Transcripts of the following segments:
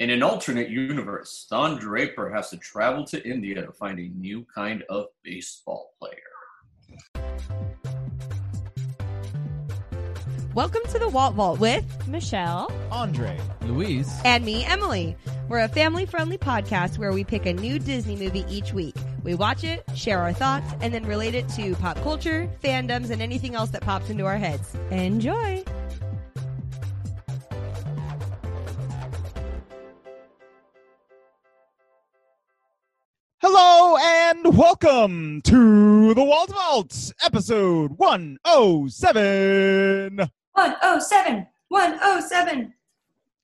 In an alternate universe, Don Draper has to travel to India to find a new kind of baseball player. Welcome to the Walt Vault with Michelle. Andre, Louise, and me, Emily. We're a family friendly podcast where we pick a new Disney movie each week. We watch it, share our thoughts, and then relate it to pop culture, fandoms, and anything else that pops into our heads. Enjoy! And welcome to the Walt Vault, episode 107. 107, 107.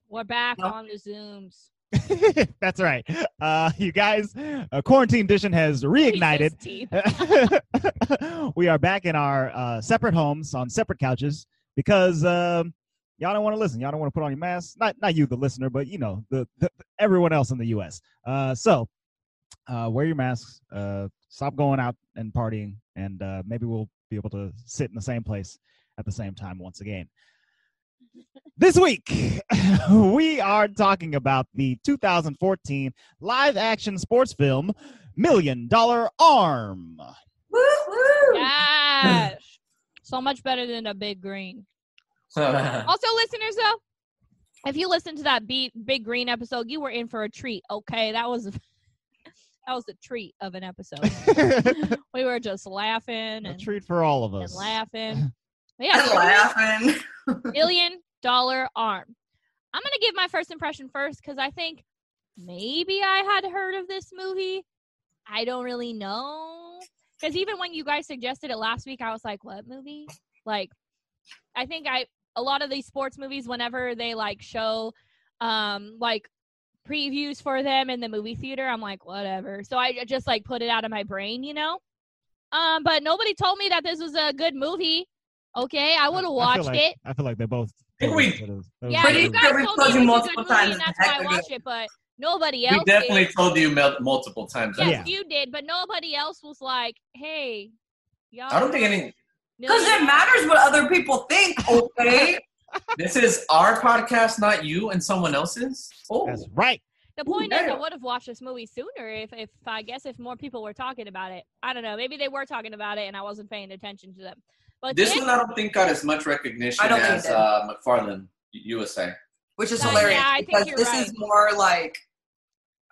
We're back No. on the Zooms. That's right. Uh, you guys, uh, Quarantine Edition has reignited. Jesus, we are back in our uh, separate homes on separate couches because um, y'all don't want to listen. Y'all don't want to put on your mask. Not not you, the listener, but you know the, the everyone else in the U.S. Uh, so uh, wear your masks. Uh, stop going out and partying, and uh, maybe we'll be able to sit in the same place at the same time once again. This week, we are talking about the 2014 live action sports film Million Dollar Arm. Woo woo. Yes. so much better than a big green. Also, listeners, though, if you listen to that beat, big green episode, you were in for a treat. Okay, that was that was a treat of an episode. we were just laughing A treat for all of and us. laughing. But I'm yeah, laughing. million dollar arm. I'm gonna give my first impression first because I think maybe I had heard of this movie. I don't really know because even when you guys suggested it last week, I was like, "What movie?" Like, I think I a lot of these sports movies, whenever they like show, um, like previews for them in the movie theater, I'm like, whatever. So I just like put it out of my brain, you know. Um, but nobody told me that this was a good movie. Okay, I would have I watched like- it. I feel like they both. think we- it was- that was Yeah, a Pretty you guys we told told me you it was a good multiple movie, times and that's why I watched it. But nobody else. we definitely did. told you multiple times. Yes, Yeah. you did, but nobody else was like, "Hey, y'all." I don't think any. Because it matters what other people think, okay? This is our podcast, not you and someone else's. Oh, That's right. The Ooh, point is, I would have watched this movie sooner if, if I guess, if more people were talking about it. I don't know. Maybe they were talking about it, and I wasn't paying attention to them. But this this, one I don't think got as much recognition I don't as did. uh, McFarland USA. Which is Yeah, hilarious. I think because you're this right. is more like,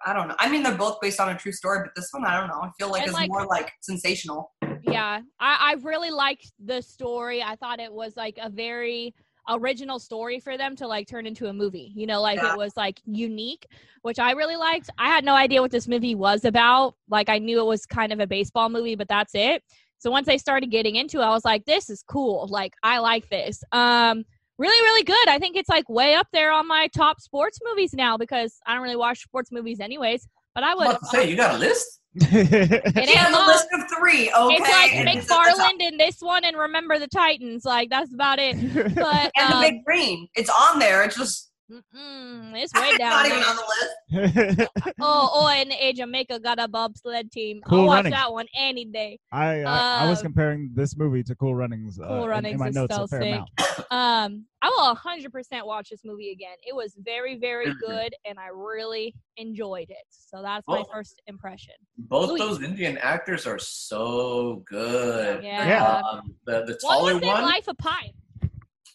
I don't know. I mean, they're both based on a true story, but this one, I don't know. I feel like And, it's like- more like sensational. yeah, I, I really liked the story. I thought it was like a very original story for them to like turn into a movie. You know, like Yeah. it was like unique, which I really liked. I had no idea what this movie was about. Like I knew it was kind of a baseball movie, but that's it. So once I started getting into it, I was like, this is cool. Like I like this. Um really really good. I think it's like way up there on my top sports movies now because I don't really watch sports movies anyways, but I would about to say, you got a list? It ain't a list of three, okay? It's like and. McFarland in this one and Remember the Titans. Like that's about it. But And um, the big green. It's on there. It's just mm-mm, it's way it's down not there. even on the list. Oh, oh, and the age Jamaica got a bobsled team. Cool I'll watch Runnings. that one any day. I, I I was Um, comparing this movie to Cool Runnings. Uh, Cool in- in, my is notes so a fair sick. amount. Um, I will 100% watch this movie again. It was very, very Mhm. good, and I really enjoyed it. So that's my Oh. first impression. Both Louis. those Indian actors are so good. Yeah. Yeah. Um, the the One taller was in one, Life of Pi.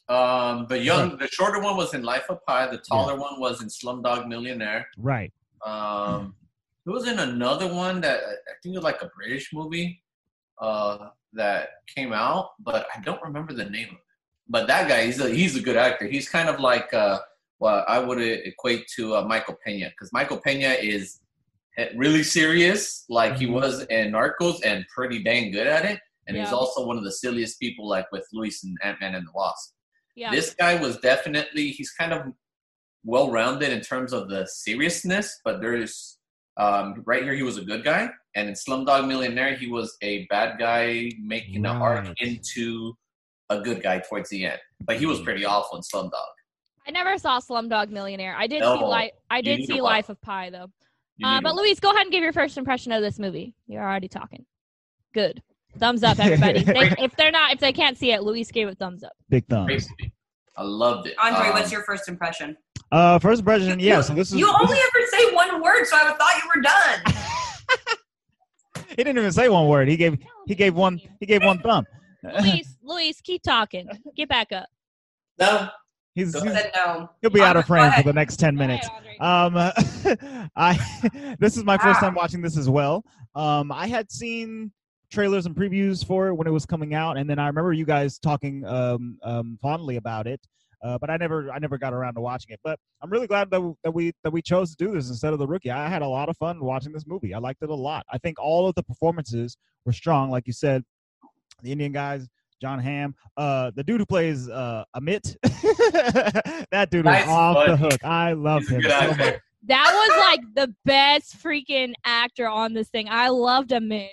Um, the young, the shorter one was in Life of Pi. The taller one was in Slumdog Millionaire. Right. Um, it was in another one that I think it was like a British movie uh, that came out, but I don't remember the name of it. But that guy, he's a he's a good actor. He's kind of like uh, what I would equate to uh, Michael Pena, because Michael Pena is really serious, like he Mhm. was in Narcos, and pretty dang good at it. And he's also one of the silliest people, like with Luis and Ant Man and the Wasp. Yeah. This guy was definitely he's kind of well rounded in terms of the seriousness, but there's um, right here he was a good guy, and in Slumdog Millionaire he was a bad guy making an arc into a good guy towards the end. But he was pretty awful in Slumdog. I never saw Slumdog Millionaire. I did see Life. I did see Life of Pi though. Uh, but to- Luis, go ahead and give your first impression of this movie. You're already talking. Good. Thumbs up, everybody. They- if they're not, if they can't see it, Luis gave it thumbs up. Big thumbs. I loved it. Andre, Um, what's your first impression? Uh, first impression, yeah. So this is You this only ever say one word, so I thought you were done. he didn't even say one word. He gave he gave one he gave one thumb. Luis, Luis, keep talking. Get back up. No, He's, he's said no. he'll be out of frame for the next ten minutes. ahead, Um, I this is my first Ah. time watching this as well. Um, I had seen trailers and previews for it when it was coming out, and then I remember you guys talking um, um, fondly about it. Uh, but I never, I never got around to watching it. But I'm really glad that, w- that we that we chose to do this instead of the rookie. I had a lot of fun watching this movie. I liked it a lot. I think all of the performances were strong, like you said. The Indian guys, Jon Hamm, uh, the dude who plays uh, Amit, that dude was Nice off the hook. I loved him so much. That was like the best freaking actor on this thing. I loved Amit.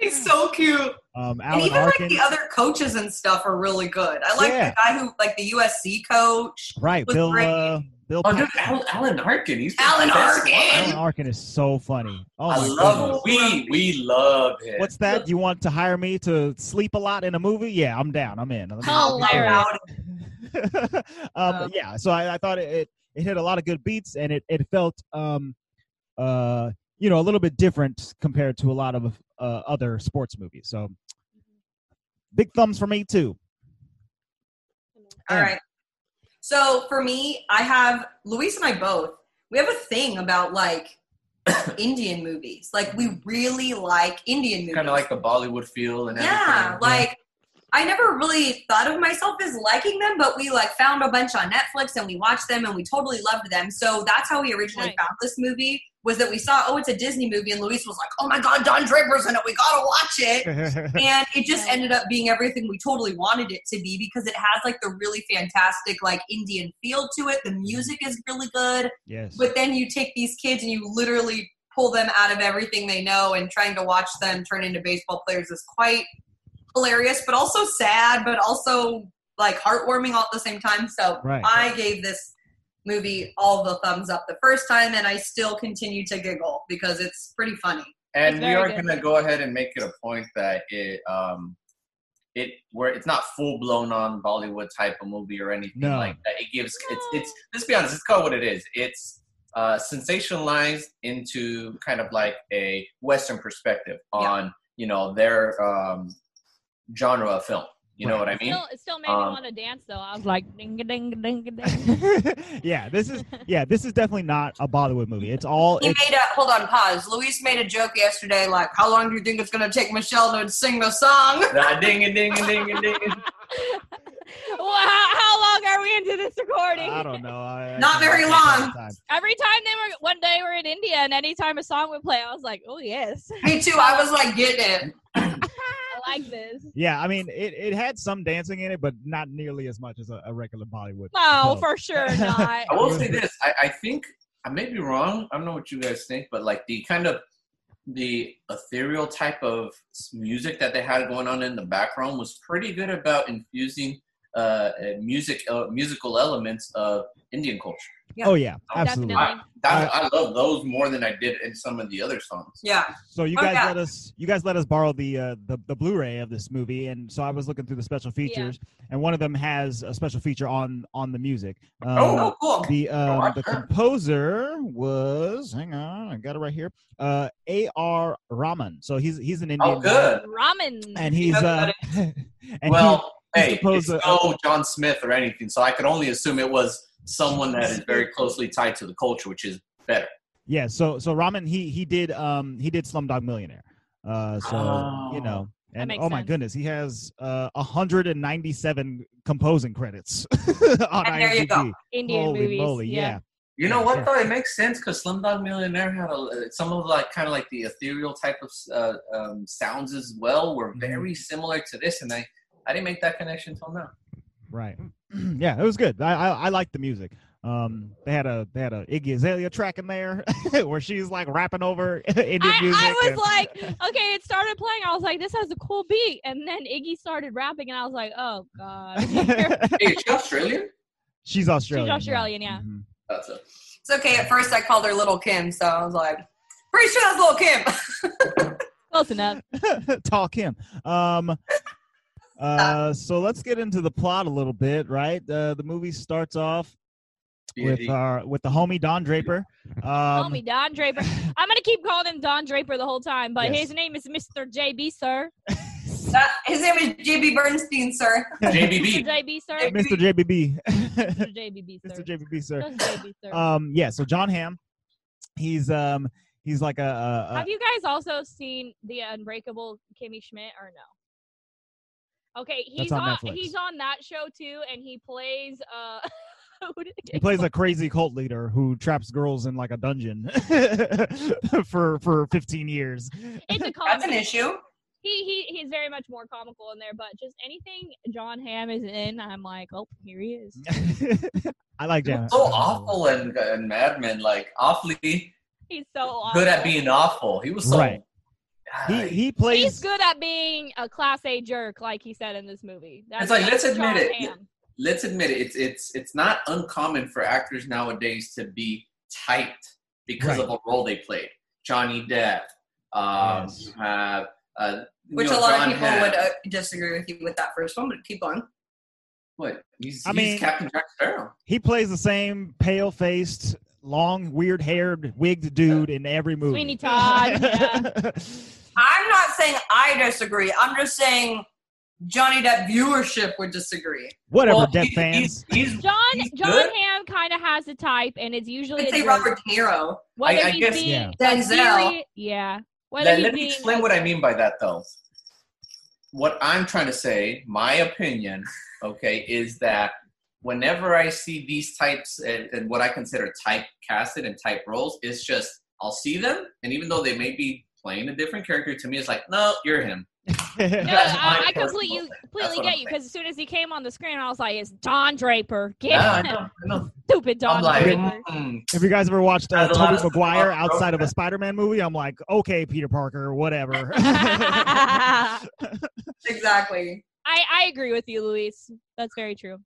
He's so cute. Um, And even Arkin, like the other coaches and stuff are really good. I like Yeah. the guy who like the USC coach. right? was Bill, great. uh, Bill, Oh, dude, Paxton. Alan, Alan Arkin. He's Alan Arkin! one. Alan Arkin is so funny. Oh I love goodness. him. We we love him. What's that? You want to hire me to sleep a lot in a movie? Yeah, I'm down. I'm in. Hilarious. um, Uh, yeah, so I, I thought it, it it hit a lot of good beats, and it it felt um uh you know a little bit different compared to a lot of uh, other sports movies. So big thumbs for me too. All Yeah. right. So for me, I have Luis and I both. We have a thing about like Indian movies. Like we really like Indian movies. Kind of like the Bollywood feel and yeah, everything. like I never really thought of myself as liking them, but we like found a bunch on Netflix and we watched them and we totally loved them. So that's how we originally Nice. found this movie. Was that we saw? Oh, it's a Disney movie, and Luis was like, "Oh my God, Don Draper's in it. We gotta watch it." and it just ended up being everything we totally wanted it to be because it has like the really fantastic like Indian feel to it. The mm-hmm. music is really good, yes. but then you take these kids and you literally pull them out of everything they know and trying to watch them turn into baseball players is quite hilarious, but also sad, but also like heartwarming all at the same time. So Right. I gave this movie all the thumbs up the first time and I still continue to giggle because it's pretty funny. and we are gonna go ahead and make it a point that it um it where it's not full blown on Bollywood type of movie or anything No. like that. It gives it's it's let's be honest, it's called what it is. It's uh sensationalized into kind of like a Western perspective Yeah. on, you know, their um genre of film. You know Right. what I mean? Still, it still made me Um, want to dance though. I was like, ding a ding a ding a ding. yeah, this is yeah, this is definitely not a Bollywood movie. It's all He it's, made a hold on pause. Luis made a joke yesterday like how long do you think it's gonna take Michelle to sing the song? Ding a ding a ding a ding. well, how, how long are we into this recording? I don't know. I, I Not can't- very I can't long. time. Every time they were, one day we're in India, and anytime a song would play, I was like, oh yes, Me too. I was like getting it. I like this. Yeah, I mean, it, it had some dancing in it, but not nearly as much as a, a regular Bollywood. No, film. for sure not. I will say this. I, I think I may be wrong. I don't know what you guys think, but like the kind of the ethereal type of music that they had going on in the background was pretty good about infusing uh, uh, music uh, musical elements of Indian culture. Yeah. Oh yeah, absolutely. I, that, I love those more than I did in some of the other songs. Yeah. So you Oh, guys yeah. let us you guys let us borrow the uh, the the Blu-ray of this movie, and so I was looking through the special features, and one of them has a special feature on on the music. Um, Oh, oh, cool. The um, I the heard. composer was hang on, I got it right here. Uh, A. R. Rahman. So he's he's an Indian. Oh, guy, good. Ramen. And he's uh, and well, he's hey, it's to- no John Smith or anything, so I could only assume it was someone that is very closely tied to the culture, which is better. yeah. So so Rahman he he did um he did Slumdog Millionaire. Uh, so you Oh. know. And makes oh my sense. goodness, he has uh 197 composing credits on And there you go. IMDb. Indian Holy movies. moly, yeah. You know what yeah. though? It makes sense because Slumdog Millionaire had a, some of like kind of like the ethereal type of uh, um, sounds as well. Were Mhm. very similar to this, and I I didn't make that connection until now. Right. yeah, it was good. I I, I liked the music. Um, they had a they had a Iggy Azalea track in there where she's like rapping over Indian I, music. I was and- like, okay, it started playing. I was like, this has a cool beat, and then Iggy started rapping, and I was like, oh god. Hey, is she Australian? she's Australian. yeah. Australian, yeah. Mhm. That's a It's okay. At first, I called her Little Kim, so I was like, pretty sure that's Little Kim. Close enough. Talk him. Um, uh, so let's get into the plot a little bit, right? Uh, the movie starts off with our with the homie Don Draper. Um, Homie Don Draper. I'm gonna keep calling him Don Draper the whole time, but Yes. his name is Mr. JB, sir. That, his name is JB Bernstein, sir. Mr. JBB. JB, sir. Mr. JBB. Mr. JBB, sir. Mr. JBB, sir. JB, sir. Um, yeah. So John Hamm, he's um, he's like a, a, a Have you guys also seen the Unbreakable Kimmy Schmidt or no? Okay, he's on on, Netflix. he's on that show too, and he plays uh he plays a crazy cult leader who traps girls in like a dungeon for for 15 years. it's a That's an issue. He he he's very much more comical in there, but just anything Jon Hamm is in, I'm like, oh, here he is. I like He Jon. so awful and, and Mad Men, like awfully He's so awesome. good at being awful. He was so. Right. He he plays. He's good at being a class A jerk, like he said in this movie. That's, It's like, let's admit it. Hamm. let's admit it, it's it's it's not uncommon for actors nowadays to be typed because Right. of a role they played. Johnny Depp, um, Yes. you have uh, you Which know, a lot Jon of people Hamm. would uh, disagree with you with that first one, but keep on. What? He's, I he's mean- Captain Jack Sparrow. he plays the same pale faced, long, weird haired, wigged dude in every movie. Sweeney Todd, I'm not saying I disagree. I'm just saying Johnny Depp viewership would disagree. Whatever, Well, Depp he- fans. He's, he's, John he's Jon good. Hamm kind of has a type, and it's usually I'd a say. Robert De Niro. Whether I- I he's guess- being Yeah. Denzel. serious- yeah. Whether Let, let me explain a- what I mean by that, though. What I'm trying to say, my opinion, okay, is that whenever I see these types and, and what I consider type casted and type roles, it's just I'll see them, and even though they may be playing a different character, to me, it's like, no, you're him. No, I, I completely, thing. Completely get I'm you because as soon as he came on the screen, I was like, "It's Don Draper, get Yeah, I him, know, I know. stupid Don like, Draper." mm, Have you guys ever watched uh, Has a Tobey Maguire stuff. outside of a Spider-Man movie? I'm like, okay, Peter Parker, whatever. Exactly. I, I agree with you, Luis. That's very true.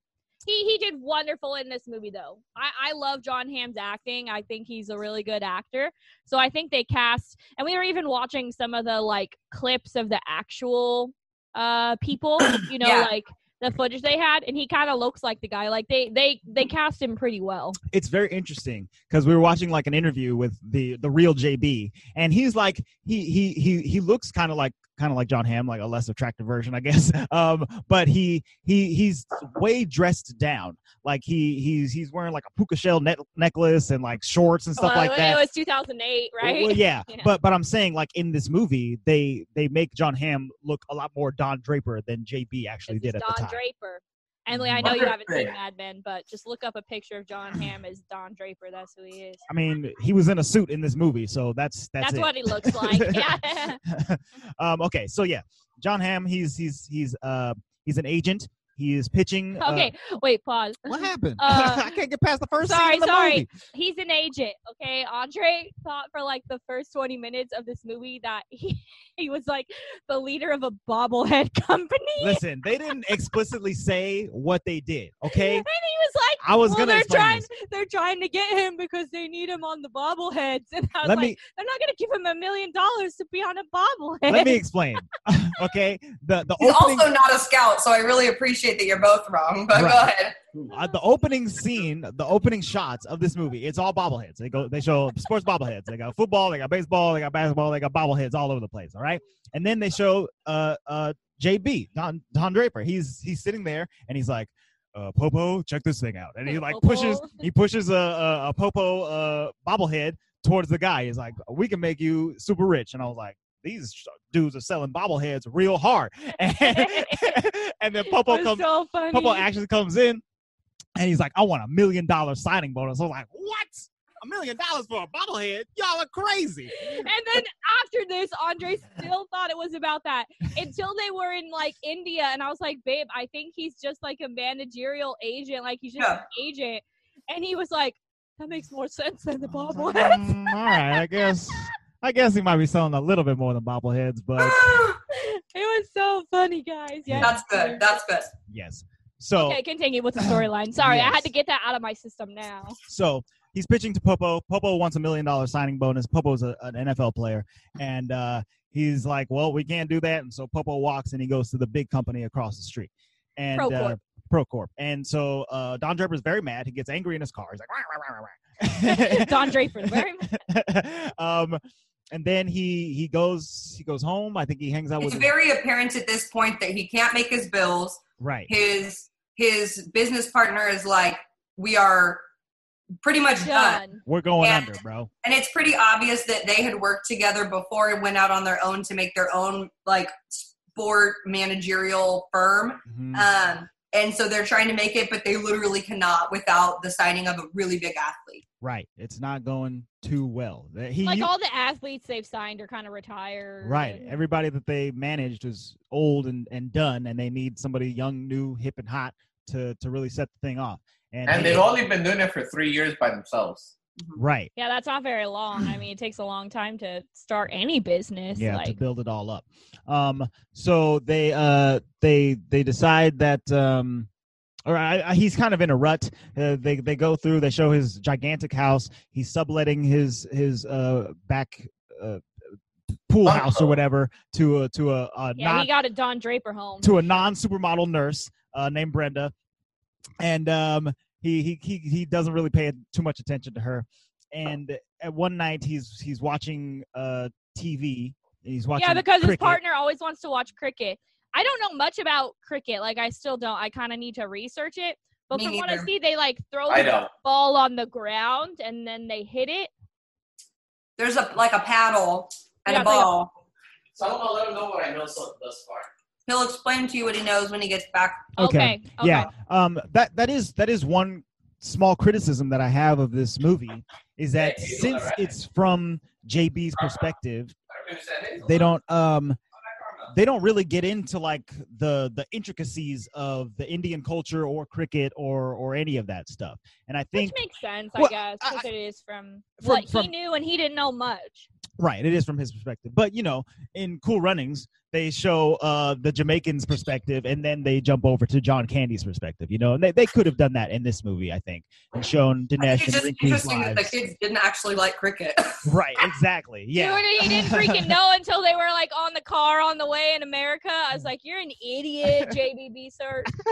He he did wonderful in this movie though. I, I love Jon Hamm's acting. I think he's a really good actor. So I think they cast and we were even watching some of the like clips of the actual uh people, you know, Yeah. like the footage they had and he kind of looks like the guy. Like they they they cast him pretty well. it's very interesting because we were watching like an interview with the the real JB, and he's like he he he he looks kind of like kind of like Jon Hamm, like a less attractive version, I guess. Um, but he he he's way dressed down. Like he he's he's wearing like a puka shell net, necklace and like shorts and stuff well, like that. It was 2008, right? Well, yeah. Yeah. but but I'm saying like in this movie, they they make Jon Hamm look a lot more Don Draper than JB actually did at the Don time. Draper. And Lee, I know you haven't seen Mad Men, but just look up a picture of Jon Hamm as Don Draper. That's who he is. I mean, he was in a suit in this movie, so that's that's, That's, it. what he looks like. yeah. um, okay, so yeah, Jon Hamm, he's he's he's uh he's an agent. He is pitching. uh, Okay, wait, pause. what happened? Uh, I can't get past the first sorry, scene of the sorry. movie. He's an agent, okay? Andre thought for like the first 20 minutes of this movie that he, he was like the leader of a bobblehead company. Listen, they didn't explicitly say what they did. Okay, And he was like, I was well, gonna they're trying, this. they're trying to get him because they need him on the bobbleheads. And I was Let like, me they're not going to give him a million dollars to be on a bobblehead. let me explain. okay, the the He's opening also not a scout, so I really appreciate that you're both wrong. But go ahead. uh, the opening scene, the opening shots of this movie, it's all bobbleheads. They go, they show sports bobbleheads. They got football, they got baseball, they got basketball, they got bobbleheads all over the place. All right, and then they show uh uh JB Don Don Draper. He's he's sitting there and he's like. Uh, Popo, check this thing out, and he like pushes he pushes a, a, a Popo uh, bobblehead towards the guy. He's like, "We can make you super rich," and I was like, "These dudes are selling bobbleheads real hard." And, and then Popo comes so funny. Popo actually comes in and he's like, I want a million dollar signing bonus. I was like, What? A million dollars for a bobblehead? Y'all are crazy. and then after this, Andre still thought it was about that until they were in like India, and I was like, "Babe, I think he's just like a managerial agent, like he's just Yeah. an agent." And he was like, "That makes more sense than the bobblehead." Mm, all right, I guess. I guess he might be selling a little bit more than bobbleheads, but it was so funny, guys. Yeah, That's good. That's good. yes. So Okay, continue with the storyline. Sorry, I had to get that out of my system now. so he's pitching to Popo. Popo wants a million dollar signing bonus. Popo's a, an NFL player, and uh, he's like, "Well, we can't do that." And so Popo walks and he goes to the big company across the street, and Procorp. uh, Corp. Pro Corp. And so uh, Don is very mad. He gets angry in his car. He's like, "Rah, rah, rah, rah, rah." Don Draper's very mad. um, and then he he goes he goes home. I think he hangs out It's with very apparent at this point that he can't make his bills. right. His his business partner is like, we are pretty much done. done. We're going Yeah. under, bro. And it's pretty obvious that they had worked together before and went out on their own to make their own like sport managerial firm. Mhm. Um, and so they're trying to make it, but they literally cannot without the signing of a really big athlete. right. It's not going too well. He Like all the athletes they've signed are kind of retired. Right. and- Everybody that they managed is old and, and done, and they need somebody young, new, hip, and hot to, to really set the thing off. And, And they've only been doing it for three years by themselves. Right. Yeah, that's not very long. I mean, it takes a long time to start any business. Yeah, to build it all up. Um, so they uh they they decide that um or I, I, he's kind of in a rut. Uh, they they go through. They show his gigantic house. He's subletting his his uh back uh, pool house or whatever to a to a, a yeah, not he got a Don Draper home. to a non supermodel nurse uh, named Brenda, and um, he, he he he doesn't really pay too much attention to her. And at one night, he's he's watching uh, TV. And he's watching yeah, because his partner always wants to watch cricket. I don't know much about cricket. Like, I still don't. I kind of need to research it. But Me from what I see, they like throw the ball on the ground and then they hit it. There's a like a paddle and Yeah, a it's like a- ball. So I'm gonna let him know what I know so, thus far. He'll explain to you what he knows when he gets back. Okay. Okay. okay. Yeah. Um. That that is that is one small criticism that I have of this movie is that Hey, since alright? it's from JB's perspective, they don't um they don't really get into like the the intricacies of the Indian culture or cricket or or any of that stuff. And I think Which makes sense, Well, I guess, because it is from, From- what he knew and he didn't know much. Right, it is from his perspective. But you know, in Cool Runnings, they show uh the Jamaicans' perspective and then they jump over to John Candy's perspective. You know, and they, they could have done that in this movie, I think, and shown I Dinesh think it's just Rinku's interesting that the kids didn't actually like cricket. Right, exactly. Yeah. Dude, he didn't freaking know until they were like on the car on the way in America. I was like, "You're an idiot, JBB sir."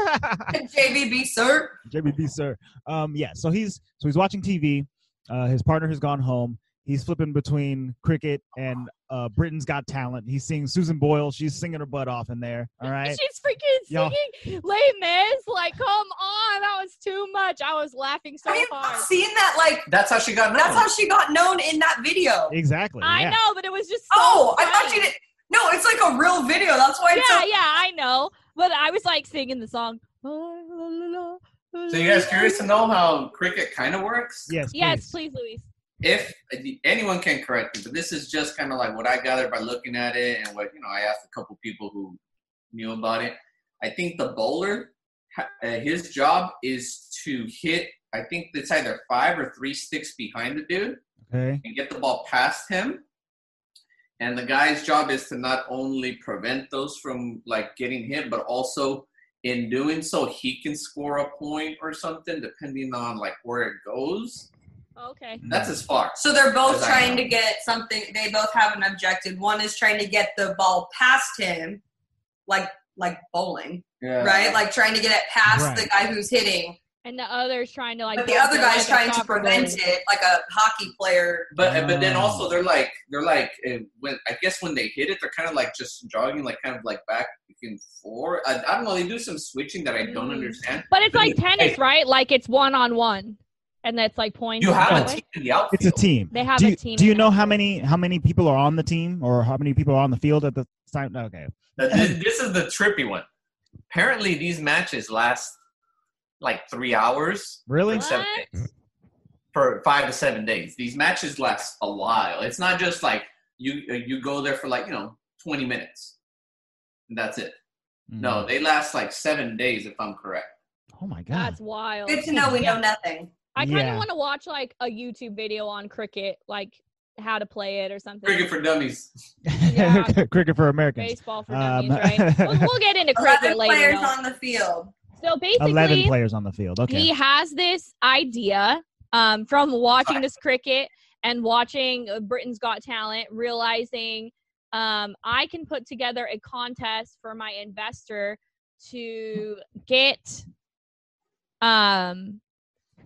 JBB sir. JBB sir. Um, yeah. So he's so he's watching TV. Uh, his partner has gone home. He's flipping between cricket and uh, Britain's Got Talent. He's seeing Susan Boyle. She's singing her butt off in there. All right. She's freaking Y'all- singing Les Mis. Like, come on, that was too much. I was laughing so Have you not hard. seen that? Like, That's how she got known. that's how she got known in that video. Exactly. I yeah. know, but it was just so Oh, I thought you did. No, it's like a real video. That's why it's Yeah, so. yeah, I know. But I was like singing the song. so you guys curious to know how cricket kind of works? Yes. Yes, please. please, Luis. If anyone can correct me, but this is just kind of like what I gathered by looking at it and what you know. I asked a couple people who knew about it. I think the bowler, uh, his job is to hit. I think it's either five or three sticks behind the dude Okay. and get the ball past him. And the guy's job is to not only prevent those from like getting hit, but also in doing so, he can score a point or something, depending on like where it goes. Okay. That's as far. So they're both trying to get something. They both have an objective. One is trying to get the ball past him, like like bowling, Yeah. right? Like trying to get it past Right. the guy who's hitting. And the other's trying to like. But the other guy's like trying to prevent goalie. it, like a hockey player. But but then Oh. also they're like they're like uh, when I guess when they hit it, they're kind of like just jogging, like kind of like back and forth. I, I don't know. They do some switching that I don't Mm. understand. But it's like tennis, right? Like it's one on one, and that's like points. You have that a team in the outfield. It's a team. They have do a you, team Do you know how many how many people are on the team or how many people are on the field at the time? Okay. This, this is the trippy one. Apparently, these matches last like three hours. Really? For, seven days. for five to seven days. These matches last a while. It's not just like you uh, you go there for like you know twenty minutes, and that's it. Mm. No, they last like seven days if I'm correct. Oh my god. That's wild. Good to know we know nothing. I kind of Yeah. want to watch like a YouTube video on cricket, like how to play it or something. Cricket for dummies. Yeah. Cricket for Americans. Baseball for Um, dummies, right? We'll, we'll get into cricket Eleven later. players on the field. So basically, Eleven players on the field. Okay. he has this idea um, from watching this cricket and watching uh, Britain's Got Talent, realizing um, I can put together a contest for my investor to get um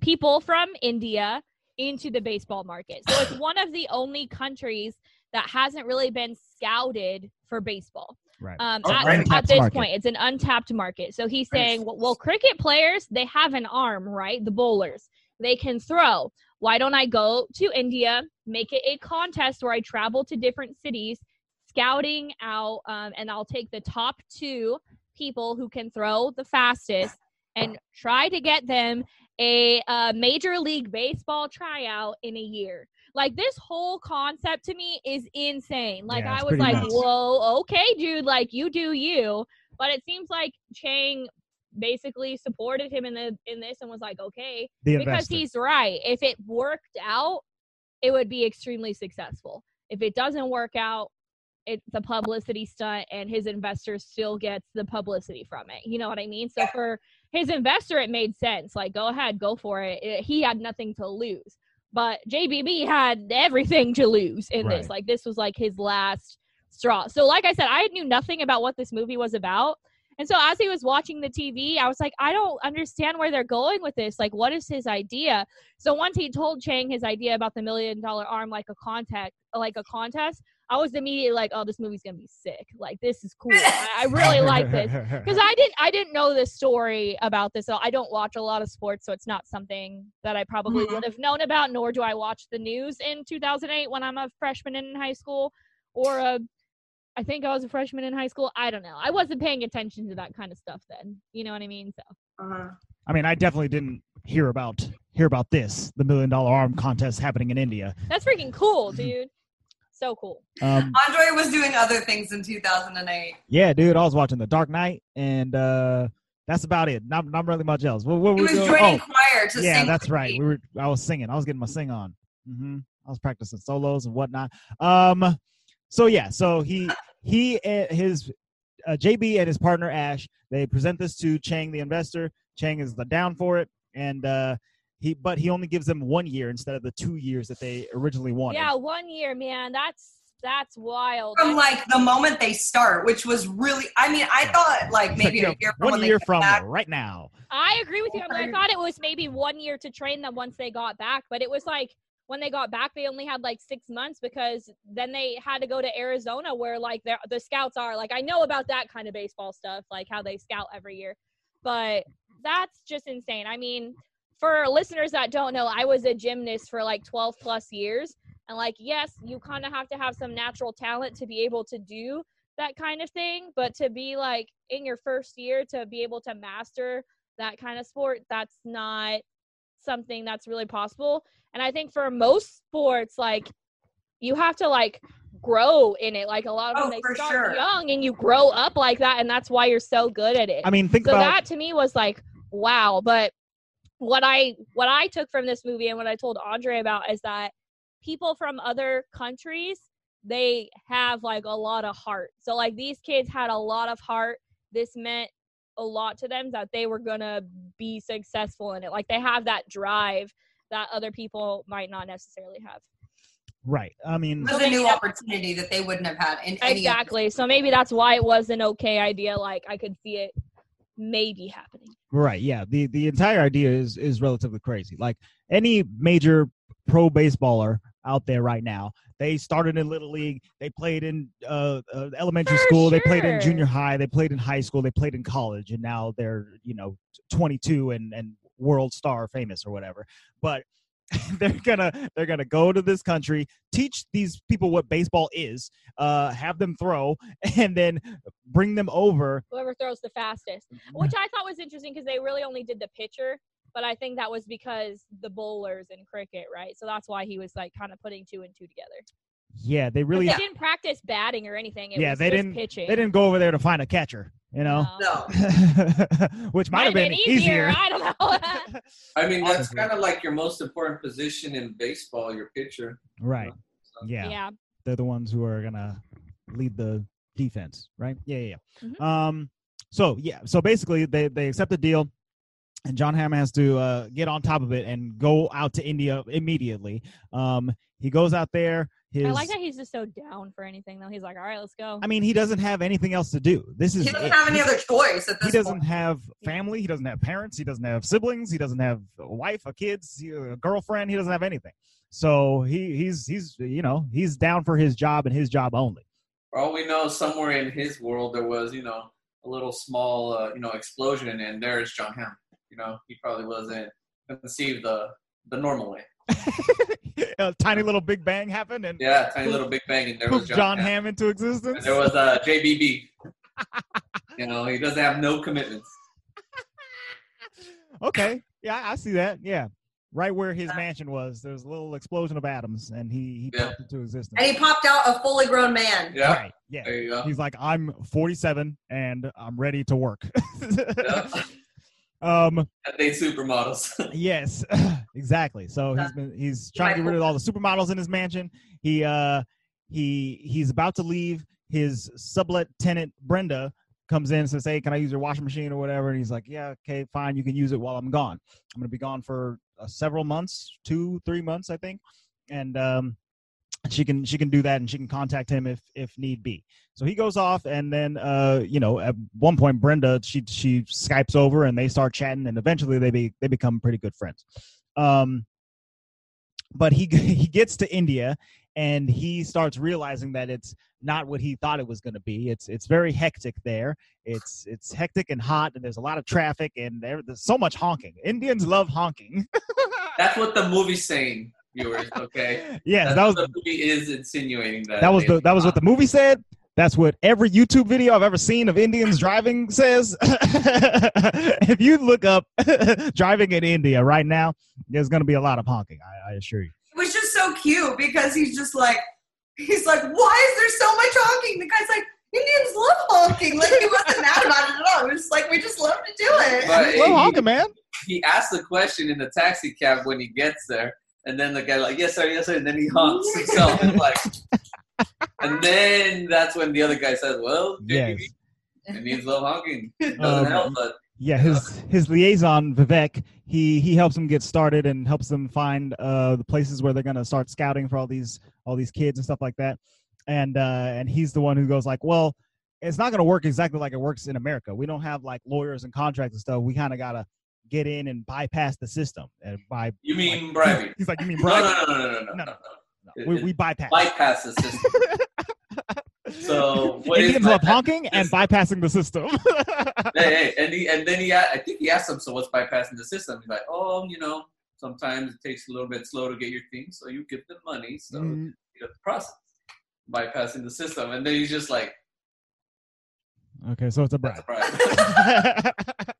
people from India into the baseball market. So it's one of the only countries that hasn't really been scouted for baseball. Right. Um, Oh, at, right. at this market. point, it's an untapped market. So he's saying, well, well, cricket players, they have an arm, right? The bowlers, they can throw. Why don't I go to India, make it a contest where I travel to different cities, scouting out, um, and I'll take the top two people who can throw the fastest and try to get them a uh, major league baseball tryout in a year. Like this whole concept to me is insane. Like Yeah, I was like, nuts. whoa, okay, dude, like you do you. But it seems like Chang basically supported him in the in this and was like, okay, the because investor. he's right. If it worked out, it would be extremely successful. If it doesn't work out, it's a publicity stunt and his investor still gets the publicity from it. You know what I mean? So for his investor, it made sense. Like, go ahead, go for it. It- he had nothing to lose. But JBB had everything to lose in Right. this. Like, this was like his last straw. So, like I said, I knew nothing about what this movie was about. And so as he was watching the TV, I was like, I don't understand where they're going with this. Like, what is his idea? So once he told Chang his idea about the million dollar arm like a contact like a contest, I was immediately like, oh, this movie's gonna be sick. Like, this is cool. I, I really like this because I didn't I didn't know the story about this. So I don't watch a lot of sports, so it's not something that I probably Mhm. would have known about. Nor do I watch the news in 2008 when I'm a freshman in high school, or a I think I was a freshman in high school. I don't know. I wasn't paying attention to that kind of stuff then. You know what I mean? So Uh-huh. I mean, I definitely didn't hear about hear about this, the million dollar arm contest happening in India. that's freaking cool, dude. So cool. Um, Andre was doing other things in 2008. yeah, dude, I was watching The Dark Knight, and uh, that's about it. Not not really much else. What, what He were was doing? joining Oh, choir to yeah, sing. Yeah, that's right. We were. I was singing. I was getting my sing on. hmm I was practicing solos and whatnot. Um, so yeah, so he he and his uh, JB and his partner Ash they present this to Chang the investor. Chang is the down for it, and uh, he but he only gives them one year instead of the two years that they originally wanted. Yeah, one year, man. That's that's wild. From That's- like the moment they start, which was really, I mean, I thought like It's like, maybe you a year from one year from back. right now. I agree with you. I, mean, I thought it was maybe one year to train them once they got back, but it was like when they got back, they only had like six months because then they had to go to Arizona where like they're- the scouts are. Like I know about that kind of baseball stuff, like how they scout every year, but that's just insane. I mean, for listeners that don't know, I was a gymnast for like 12 plus years. And like, yes, you kind of have to have some natural talent to be able to do that kind of thing. But to be like in your first year to be able to master that kind of sport, that's not something that's really possible. And I think for most sports, like you have to like grow in it. Like a lot of Oh, them, they start sure. young and you grow up like that, and that's why you're so good at it I mean, think so about that to me was like wow but what i what i took from this movie and what i told andre about is that people from other countries they have like a lot of heart. So like these kids had a lot of heart. This meant a lot to them that they were gonna be successful in it. Like they have that drive that other people might not necessarily have. Right. I mean, It was a new opportunity that they wouldn't have had in any exactly. So maybe that's why it was an okay idea. Like i could see it maybe happening Right. Yeah. The the entire idea is is relatively crazy. Like any major pro baseballer out there right now, they started in little league. They played in uh, uh, elementary For school. They played in junior high. They played in high school. They played in college, and now they're you know 22 and and world star famous or whatever. But they're gonna they're gonna go to this country, teach these people what baseball is, uh, have them throw, and then bring them over. whoever throws the fastest, which I thought was interesting because they really only did the pitcher. But I think that was because the bowlers in cricket, right? So that's why he was like kind of putting two and two together. Yeah, they really They didn't practice batting or anything. It Yeah, was they just didn't- Pitching. they didn't go over there to find a catcher, you know, No. No. which might have been, easier. I don't know. I mean, that's kind of like your most important position in baseball, your pitcher. right. So- Yeah. yeah. They're the ones who are gonna lead the defense, right? Yeah, yeah, yeah. Mhm. Um so yeah, so basically they they accept the deal. and Jon Hamm has to uh, get on top of it and go out to India immediately. Um, he goes out there. His, I like that he's just so down for anything though. He's like, all right, let's go. I mean, he doesn't have anything else to do. This is He doesn't it. have any other choice at he doesn't point. have family. He doesn't have parents. He doesn't have siblings. He doesn't have a wife, a kids, a girlfriend. He doesn't have anything. So he he's he's you know he's down for his job and his job only. For all we know, somewhere in his world there was, you know, a little small, uh, you know, explosion, and there's Jon Hamm. You know, he probably wasn't conceived the the normal way. a tiny little Big Bang happened and Yeah, tiny little Big Bang, and there was Jon, Jon Hamm. Hamm into existence. And there was uh, JBB. you know, he doesn't have no commitments. okay, yeah, I see that. Yeah, right where his mansion was, there was a little explosion of atoms, and he he Yeah. popped into existence. And he popped out a fully grown man. Yeah, Right. Yeah. there you go. He's like, I'm 47 and I'm ready to work. Yeah. um. And they supermodels. Yes. Exactly. So he's been he's trying to get rid of all the supermodels in his mansion. He uh he he's about to leave. His sublet tenant Brenda comes in and says, "Hey, can I use your washing machine or whatever?" And he's like, "Yeah, okay, fine. You can use it while I'm gone. I'm gonna be gone for uh, several months, two, three months, I think." And um, she can she can do that, and she can contact him if if need be. So he goes off, and then uh, you know, at one point, Brenda she she skypes over, and they start chatting, and eventually they be they become pretty good friends. Um, but he he gets to India, and he starts realizing that it's not what he thought it was going to be. It's it's very hectic there. It's it's hectic and hot, and there's a lot of traffic, and there, there's so much honking. Indians love honking. That's what the movie's saying, viewers. Okay, yes, That's that was what the movie is insinuating that. that was the that was what the movie said. That's what every YouTube video I've ever seen of Indians driving says. if you look up driving in India right now, there's going to be a lot of honking. I, I assure you. It was just so cute because he's just like, he's like, why is there so much honking? The guy's like, Indians love honking. Like he wasn't mad about it at all. It was just like, we just love to do it. But Well, he- honking, man. he asked the question in the taxi cab when he gets there, and then the guy like, "Yes, sir, yes, sir," and then he honks himself, and like, and then that's when the other guy says, "Well, Yes. it means love honking. It Um, doesn't help, but Yeah, his his liaison Vivek, he he helps them get started and helps them find uh the places where they're gonna start scouting for all these all these kids and stuff like that. And uh and he's the one who goes like, well, it's not gonna work exactly like it works in America. We don't have like lawyers and contracts and stuff. We kind of gotta get in and bypass the system and by you mean bribing? he's like, you mean No, no, no, no, no, no, No, no, no. No. No, we, we bypass. Bypass the system. So what is Indians love bypass? honking and bypassing the system. hey, hey, and he and then he, a- I think he asked him, "So what's bypassing the system?" He's like, "Oh, you know, sometimes it takes a little bit slow to get your things, so you give them money, so Mm, you have the process bypassing the system." And then he's just like, okay, so it's a "That's bribe. a bribe."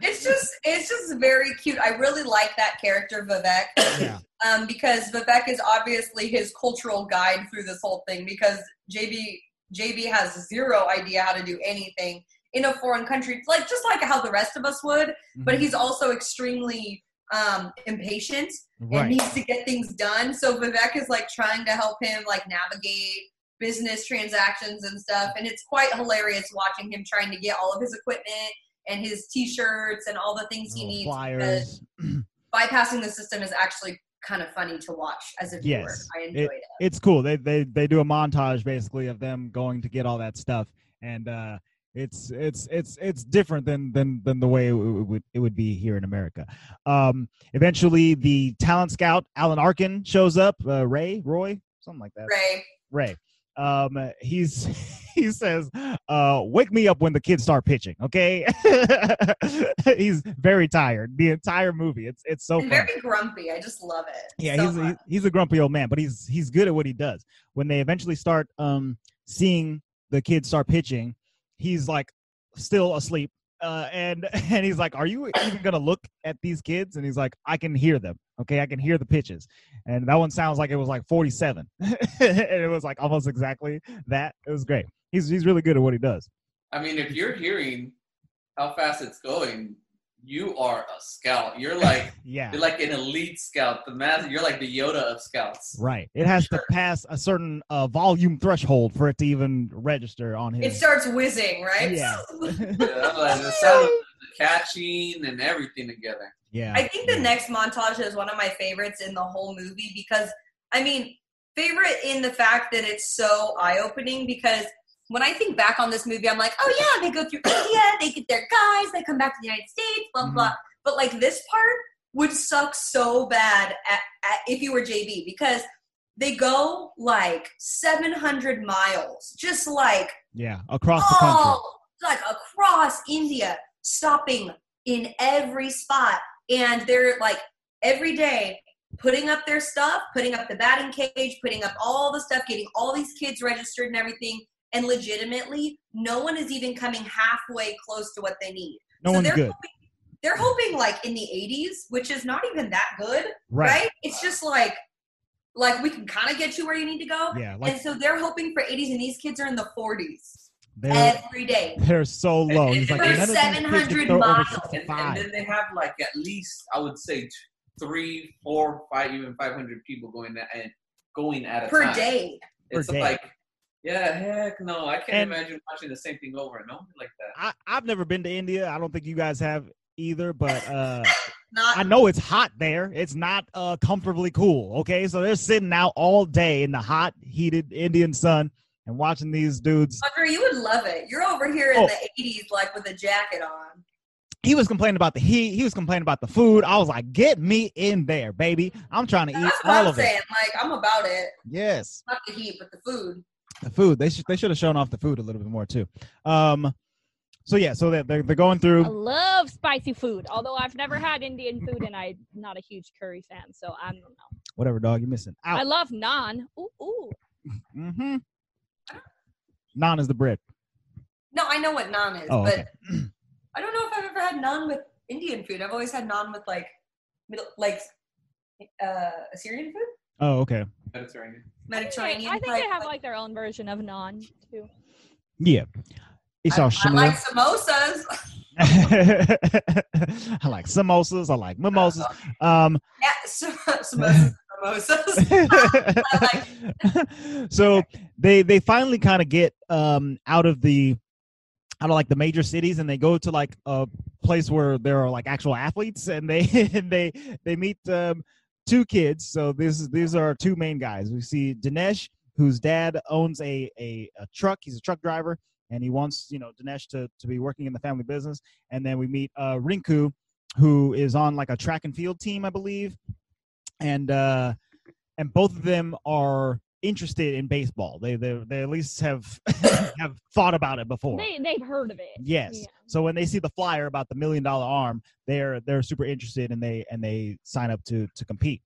It's just, it's just very cute. I really like that character, Vivek. yeah. um, because Vivek is obviously his cultural guide through this whole thing because JB JB has zero idea how to do anything in a foreign country, like just like how the rest of us would. But Mhm. he's also extremely um, impatient and needs to get things done. So Vivek is like trying to help him like navigate business transactions and stuff, and it's quite hilarious watching him trying to get all of his equipment and his T-shirts and all the things he needs. flyers. Bypassing the system is actually kind of funny to watch as a viewer. Yes. I enjoyed it. it's cool. They they they do a montage basically of them going to get all that stuff, and uh, it's it's it's it's different than than than the way it would it would be here in America. Um, eventually, the talent scout Alan Arkin shows up. Uh, Ray, Roy, something like that. Ray. Ray. Um, he's he says, uh, "Wake me up when the kids start pitching." Okay. he's very tired. The entire movie. It's it's so very grumpy. I just love it. Yeah, so he's he's a grumpy old man, but he's he's good at what he does. When they eventually start um seeing the kids start pitching, he's like still asleep. Uh, and and he's like, "Are you even gonna look at these kids?" And he's like, "I can hear them. Okay, I can hear the pitches." And that one sounds like it was like forty-seven, and it was like almost exactly that. It was great. He's he's really good at what he does. I mean, if you're hearing how fast it's going, you are a scout. You're like Yeah. you're like an elite scout. The master, you're like the Yoda of scouts. Right. It has to pass a certain uh, volume threshold for it to even register on his. It starts whizzing, right? Yeah. Yeah, like the sound of the catching and everything together. yeah. I think the yeah. next montage is one of my favorites in the whole movie because, I mean, favorite in the fact that it's so eye opening because when I think back on this movie, I'm like, oh yeah, they go through India, they get their guys, they come back to the United States, blah, blah, Mhm. blah. But like this part would suck so bad at, at, if you were JB because they go like 700 miles, just like Yeah. Across the country. like across India, stopping in every spot. And they're like every day putting up their stuff, putting up the batting cage, putting up all the stuff, getting all these kids registered and everything. And legitimately, no one is even coming halfway close to what they need. No So one's they're good. Hoping, they're hoping like in the 80s, which is not even that good, Right. right? It's just like, like we can kind of get you where you need to go. Yeah. Like and so they're hoping for 80s, and these kids are in the 40s they're every day. they're so low. And- He's like and none of these kids can 700 miles. And, and then they have like at least I would say t- three, four, five, even five hundred people going at and going at a per time. day. Per It's day. like, yeah, heck no, I can't And- imagine watching the same thing over and over like that. I, I've never been to India. I don't think you guys have either, but uh, Not I know it's hot there. It's not uh, comfortably cool. Okay, so they're sitting out all day in the hot, heated Indian sun and watching these dudes. Andre, you would love it. You're over here in Oh. the 80s, like with a jacket on. He was complaining about the heat. He was complaining about the food. I was like, "Get me in there, baby! I'm trying to eat That's what all I'm of saying. it." Like I'm about it. Yes, Not the heat, but the food. The food. They should they should have shown off the food a little bit more too. Um, so yeah, so they're they're, they're going through I love spicy food, although I've never had Indian food and I'm not a huge curry fan, so I don't know. Whatever, dog. You're missing I love naan. Ooh, ooh. Mm-hmm. Naan is the bread. No, I know what naan is, Oh, but okay. I don't know if I've ever had naan with Indian food. I've always had naan with like, middle, like, uh, Assyrian food, Oh, okay. Mediterranean. Mediterranean. I think type, they have like their own version of naan too. Yeah. It's I, all I like samosas. I like samosas. I like mimosas. Um, yeah, sam- samosas. samosas. I so they they finally kind of get um out of the out of like the major cities and they go to like a place where there are like actual athletes and they and they they meet um two kids so this these are our two main guys. We see dinesh whose dad owns a, a a truck. He's a truck driver and he wants you know dinesh to to be working in the family business. And then we meet uh rinku who is on like a track and field team i believe. And uh and both of them are interested in baseball. They they, they at least have have thought about it before. They they've heard of it. yes. Yeah. So when they see the flyer about the million dollar arm, they're they're super interested and they and they sign up to to compete.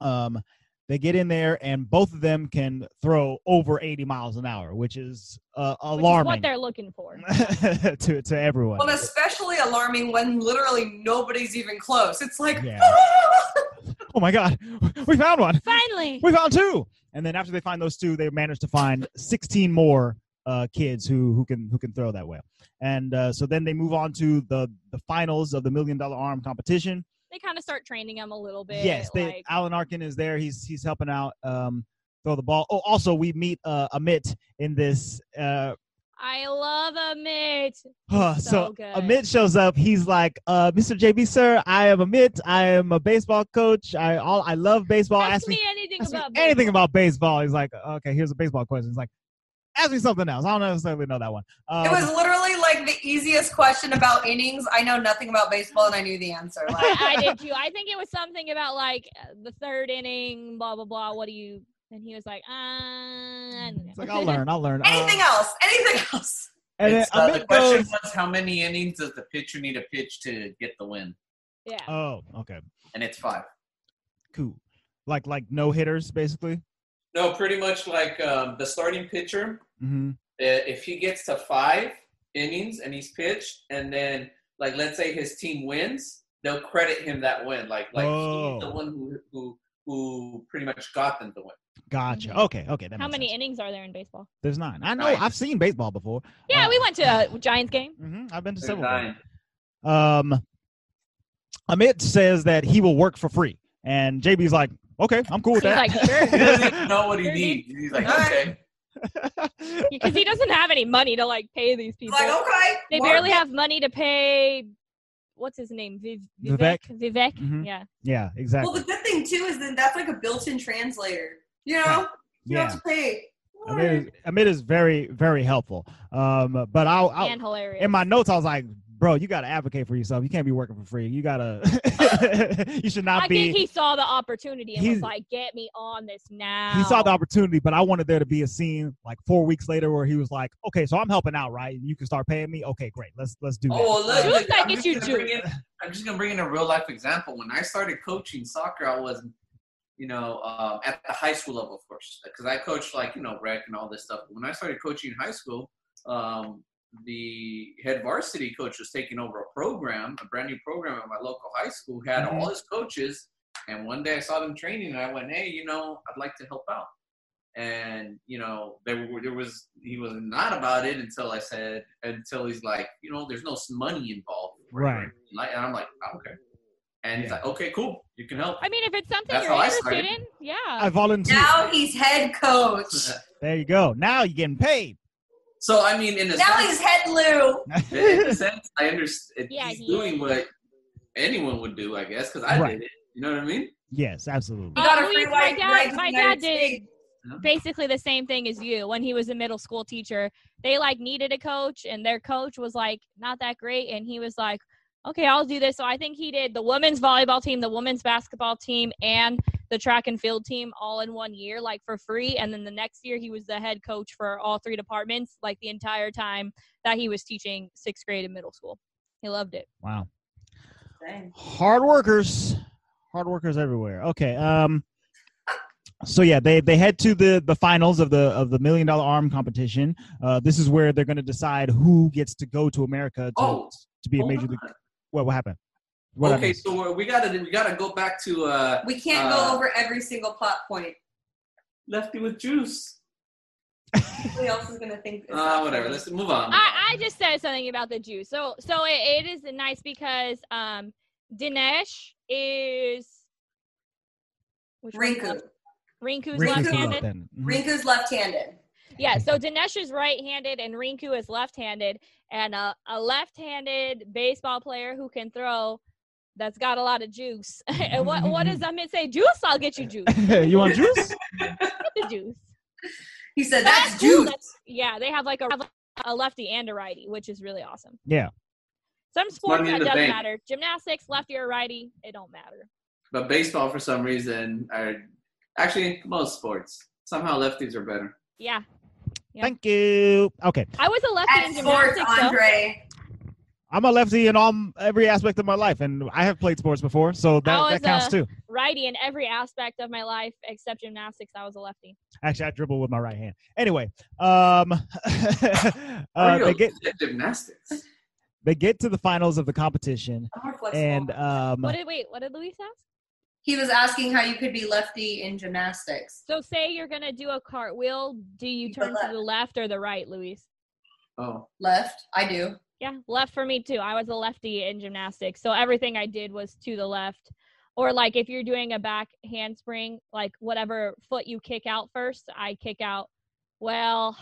Um, they get in there and both of them can throw over 80 miles an hour, which is uh, Which is alarming what they're looking for. to to everyone. Well, especially alarming when literally nobody's even close. It's like, Yeah. oh my god, we found one. Finally. we found two and then after they find those two they manage to find 16 more uh, kids who who can who can throw that well and uh, so then they move on to the the finals of the million dollar arm competition They kind of start training them a little bit. yes they, like, alan arkin is there he's he's helping out um throw the ball oh also we meet uh amit in this uh I love Amit. Huh, so so good. Amit shows up. He's like, uh, "Mr. JB, sir, I am Amit. I am a baseball coach. I all I love baseball. Ask, Ask me anything ask me about anything baseball. about baseball. He's like, okay, here's a baseball question. He's like, ask me something else. I don't necessarily know that one. Um, it was literally like the easiest question about innings. I know nothing about baseball, and I knew the answer. Like, I, I did too. I think it was something about like uh, the third inning, blah blah blah. What do you? And he was like, uh, it's like I'll learn. I'll learn. anything Um, else? Anything else? and then It's, uh, the question goes. was how many innings does the pitcher need to pitch to get the win? yeah. Oh, okay, And it's five. cool. Like like no hitters basically. No, pretty much like um, the starting pitcher. Mm-hmm. uh, If he gets to five innings and he's pitched, and then like let's say his team wins, they'll credit him that win. Like like he's the Oh. one who who who pretty much got them to win. Gotcha. Mhm. Okay, okay. How many sense. innings are there in baseball? There's nine. I know. Nine. I've seen baseball before. Yeah, Uh, we went to a Giants game. hmm I've been to There's several. nine. games. Um, Amit says that he will work for free, and JB's like, "Okay, I'm cool with He's that." like, sure. He doesn't even know what he needs. He's like, okay. because he doesn't have any money to like pay these people. like, okay. they work barely have money to pay. What's his name? Viv- Vivek. Vivek. Vivek. Mhm. Yeah. yeah, exactly. Well, the good thing too is that that's like a built-in translator. You know, Right. you yeah. don't have to pay. Amit is, Amit is very, very helpful. Um, but I'll, I'll and hilarious. in my notes, I was like, bro, you got to advocate for yourself. You can't be working for free. You gotta, you should not I be. think he saw the opportunity and He's- was like, "Get me on this now." he saw the opportunity, but I wanted there to be a scene like four weeks later where he was like, "Okay, so I'm helping out, right? You can start paying me. Okay, great. Let's let's do that." Oh, look, look, I'm get just you gonna bring in- I'm just gonna bring in a real life example. When I started coaching soccer, I was, you know, um, at the high school level, of course, because I coached like you know rec and all this stuff. When I started coaching in high school, um, the head varsity coach was taking over a program, a brand new program at my local high school. Had Mhm. all his coaches, and one day I saw them training, and I went, "Hey, you know, I'd like to help out." And you know, there were, there was he was not about it until I said until he's like, you know, there's no money involved, Right. And I'm like, oh, okay. And he's Yeah. like, okay, cool, you can help. I mean, if it's something That's you're how I interested in, yeah. I volunteer. Now he's head coach. there you go. Now you're getting paid. so I mean, in a now sense, he's head Lou. in a sense, I understand. Yeah, he's he doing is. what anyone would do, I guess, because I Right. did it. You know what I mean? yes, absolutely. You got a oh, free Luis, my dad- ride to the my dad did- States. basically the same thing as you when he was a middle school teacher they like needed a coach and their coach was like not that great and he was like okay i'll do this. So i think he did the women's volleyball team the women's basketball team and the track and field team all in one year like for free. And then the next year he was the head coach for all three departments like the entire time that he was teaching sixth grade and middle school. He loved it. Wow. Dang. hard workers. Hard workers everywhere. Okay um so yeah they they head to the the finals of the of the million dollar arm competition. Uh this is where they're going to decide who gets to go to america to, Oh, to be a major league what what happened what okay, happened? so we're- gotta we gotta go back to uh, We can't Uh, go over every single plot point. Lefty with Juice. Who else is gonna think? this Uh, whatever. Let's move on. I, I just said something about the juice. So so it, it is nice because um Dinesh is which one's Rinku. left- Rinku's Rinku's left-handed. left-handed. Mhm. Rinku's left-handed. Yeah, so Dinesh is right-handed and Rinku is left-handed, and a, a left-handed baseball player who can throw. That's got a lot of juice. and what what does Amit say? Juice? I'll get you juice. you want juice Get the juice. He said, "That's cool. juice." That's- yeah, they have like a, a lefty and a righty, which is really awesome. yeah Some sports Money that doesn't bank. matter. Gymnastics, lefty or righty, it don't matter. But baseball, for some reason, are actually most sports somehow lefties are better. Yeah. Yeah. thank you okay I was a lefty At in sports, gymnastics. though. Andre. i'm a lefty in all every aspect of my life and i have played sports before so that, I that was, counts too Righty in every aspect of my life except gymnastics. I was a lefty. actually i dribble with my right hand anyway um uh, Are you they get gymnastics. they get to the finals of the competition I'm flexible. and um What did wait? What did Luis ask? He was asking how you could be lefty in gymnastics. So say you're gonna do a cartwheel. Do you The turn to the left or the right, Luis? Oh, Left, I do. Yeah, left for me too. I was a lefty in gymnastics, so everything I did was to the left. Or like if you're doing a back handspring, like whatever foot you kick out first, I kick out. Well,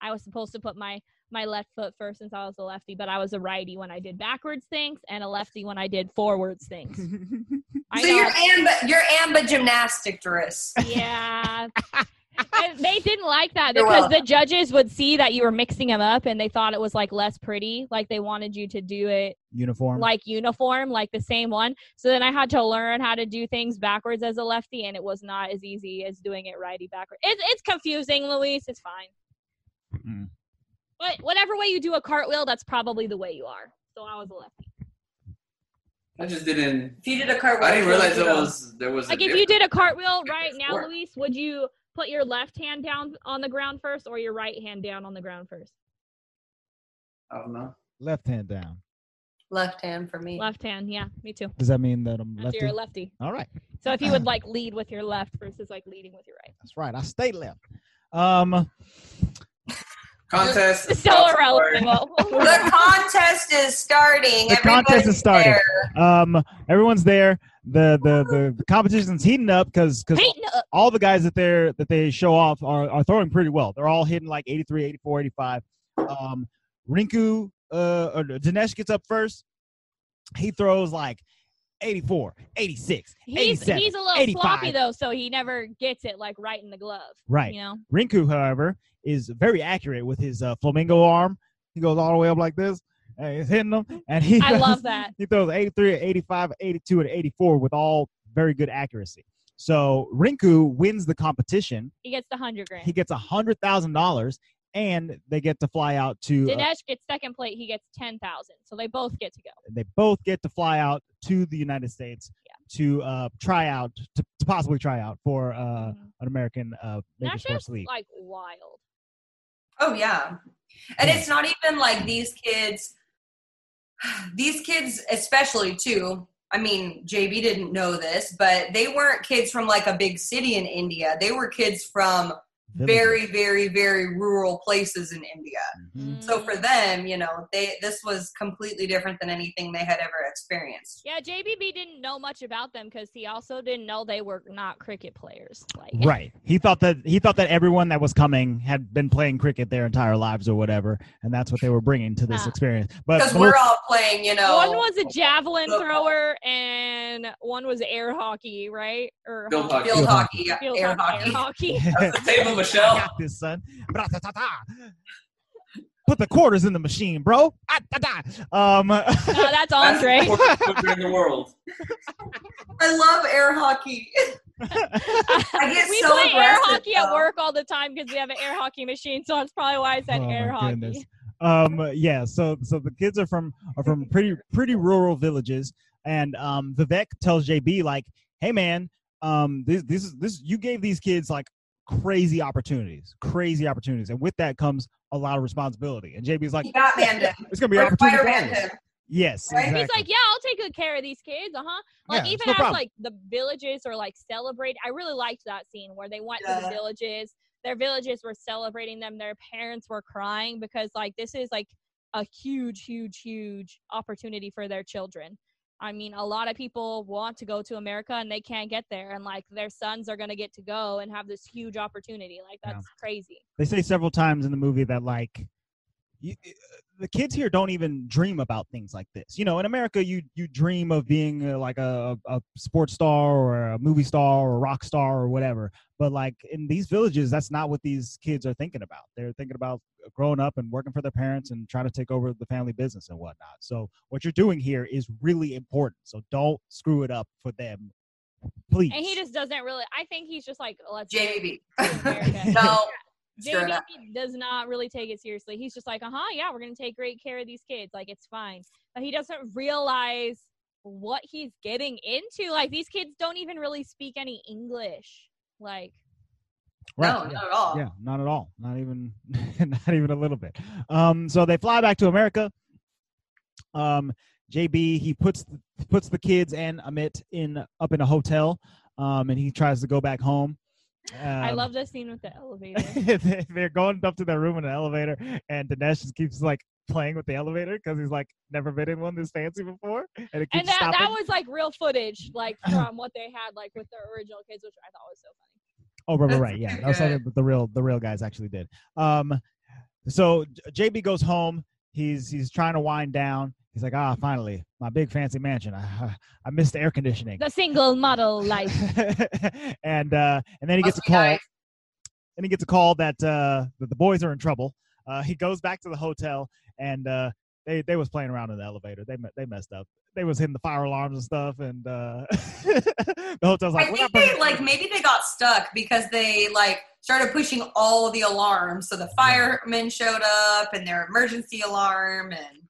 I was supposed to put my my left foot first since I was a lefty, but I was a righty when I did backwards things and a lefty when I did forwards things. I so know. you're amba, you're amba gymnastic, Doris. Yeah. And they didn't like that You're because the judges would see that you were mixing them up and they thought it was like less pretty. Like they wanted you to do it uniform like uniform, like the same one. So then I had to learn how to do things backwards as a lefty, and it was not as easy as doing it righty backwards. It's it's confusing, Luis. It's fine. Mm. But whatever way you do a cartwheel, that's probably the way you are. So I was a lefty. I just didn't. If you did a cartwheel, I didn't realize you there was there was. a Like if you did a cartwheel right now, work. Luis, would you put your left hand down on the ground first or your right hand down on the ground first? I don't know. left hand down left hand for me. Left hand, yeah, me too. does that mean that i'm After lefty you're a lefty. all right So if you would like lead with your left versus like leading with your right. That's right. I stay left. Um, Contest. It's so irrelevant. The contest is starting. The contest is starting. there. Um, everyone's there. The the the, the competition's heating up because because all the guys that they're that they show off are, are throwing pretty well. They're all hitting like 83, 84, 85. Um, Rinku uh, or Dinesh gets up first. He throws like 84, 86, He's 87, he's a little 85. sloppy though, so he never gets it like right in the glove. Right. You know. Rinku, however, is very accurate with his uh, flamingo arm. He goes all the way up like this. And he's hitting them, and he I does- love that. he throws 83, 85, 82, and 84 with all very good accuracy. So Rinku wins the competition. He gets the hundred grand. He gets a hundred thousand dollars, and they get to fly out to. uh, Dinesh gets second plate. He gets ten thousand. So they both get to go. they both get to fly out to the United States to uh, try out to, to possibly try out for uh, Mhm. an American uh, major sports league. like wild. Oh yeah. And Yeah. it's not even like these kids these kids especially too. I mean, JB didn't know this, but they weren't kids from like a big city in India. They were kids from very very very rural places in India. Mhm. So for them, you know, they this was completely different than anything they had ever experienced. Yeah, JBB didn't know much about them because he also didn't know they were not cricket players. Like, Right. He thought that he thought that everyone that was coming had been playing cricket their entire lives or whatever, and that's what they were bringing to this Ah. experience. But Because we're all playing, you know. One was a javelin Football. thrower and one was air hockey, right? Or Field hockey. field Field hockey, yeah, Field air hockey, hockey. air hockey. That's the table, Michelle. I got this, son. Put the quarters in the machine, bro. Ah, da, da. Um, No, that's That's Andre. the in the world. I love air hockey. I get we so play air aggressive, hockey at work all the time because we have an air hockey machine. So that's probably why I said Oh, air my hockey. goodness. um, yeah. So so the kids are from are from pretty pretty rural villages, and um, Vivek tells JB like, "Hey, man, um, this this is this you gave these kids like crazy opportunities, crazy opportunities, and with that comes a lot of responsibility." And JB's like, He Batmaned "It's gonna be Or opportunity." for all Spider-Man of us." him. Yes, Right? exactly. He's like, yeah, I'll take good care of these kids. Uh huh. Like Yeah, even no as problem. like the villages are like celebrate. I really liked that scene where they went to the villages. Their villages were celebrating them. Their parents were crying because like this is like a huge, huge, huge opportunity for their children. I mean, a lot of people want to go to America and they can't get there, and like their sons are gonna get to go and have this huge opportunity. Like Yeah. that's crazy. they say several times in the movie that like you, the kids here don't even dream about things like this. You know, in America, you you dream of being uh, like a, a sports star or a movie star or a rock star or whatever. But like in these villages, that's not what these kids are thinking about. They're thinking about growing up and working for their parents and trying to take over the family business and whatnot. So what you're doing here is really important. So don't screw it up for them, please. And he just doesn't really. I think he's just like let's JB. America. no. Sure. JB does not really take it seriously. He's just like, uh huh, yeah, we're gonna take great care of these kids. Like it's fine. But he doesn't realize what he's getting into. Like these kids don't even really speak any English. Like No, yeah. not at all. Yeah, not at all. Not even not even a little bit. Um, so they fly back to America. Um, JB he puts puts the kids and Amit in up in a hotel. Um, and he tries to go back home. I Um, love this scene with the elevator. they- they're going up to their room in an elevator, and Dinesh just keeps like playing with the elevator because he's like never been in one this fancy before, and it keeps and that, stopping. that was like real footage, like from what they had like with the original kids, which I thought was so funny. Oh, right, right, That's right. Yeah, pretty that was something that the real the real guys actually did. Um, so JB goes home. He's he's trying to wind down. He's like, ah, finally, my big fancy mansion. I I missed the air conditioning. The single model life. and uh, and then he gets a call. nice. And he gets a call that uh, that the boys are in trouble. Uh, he goes back to the hotel, and uh, they they was playing around in the elevator. They they messed up. They was hitting the fire alarms and stuff, and uh, the hotel's like, I think they like maybe they got stuck because they like started pushing all the alarms. So the firemen showed up and their emergency alarm and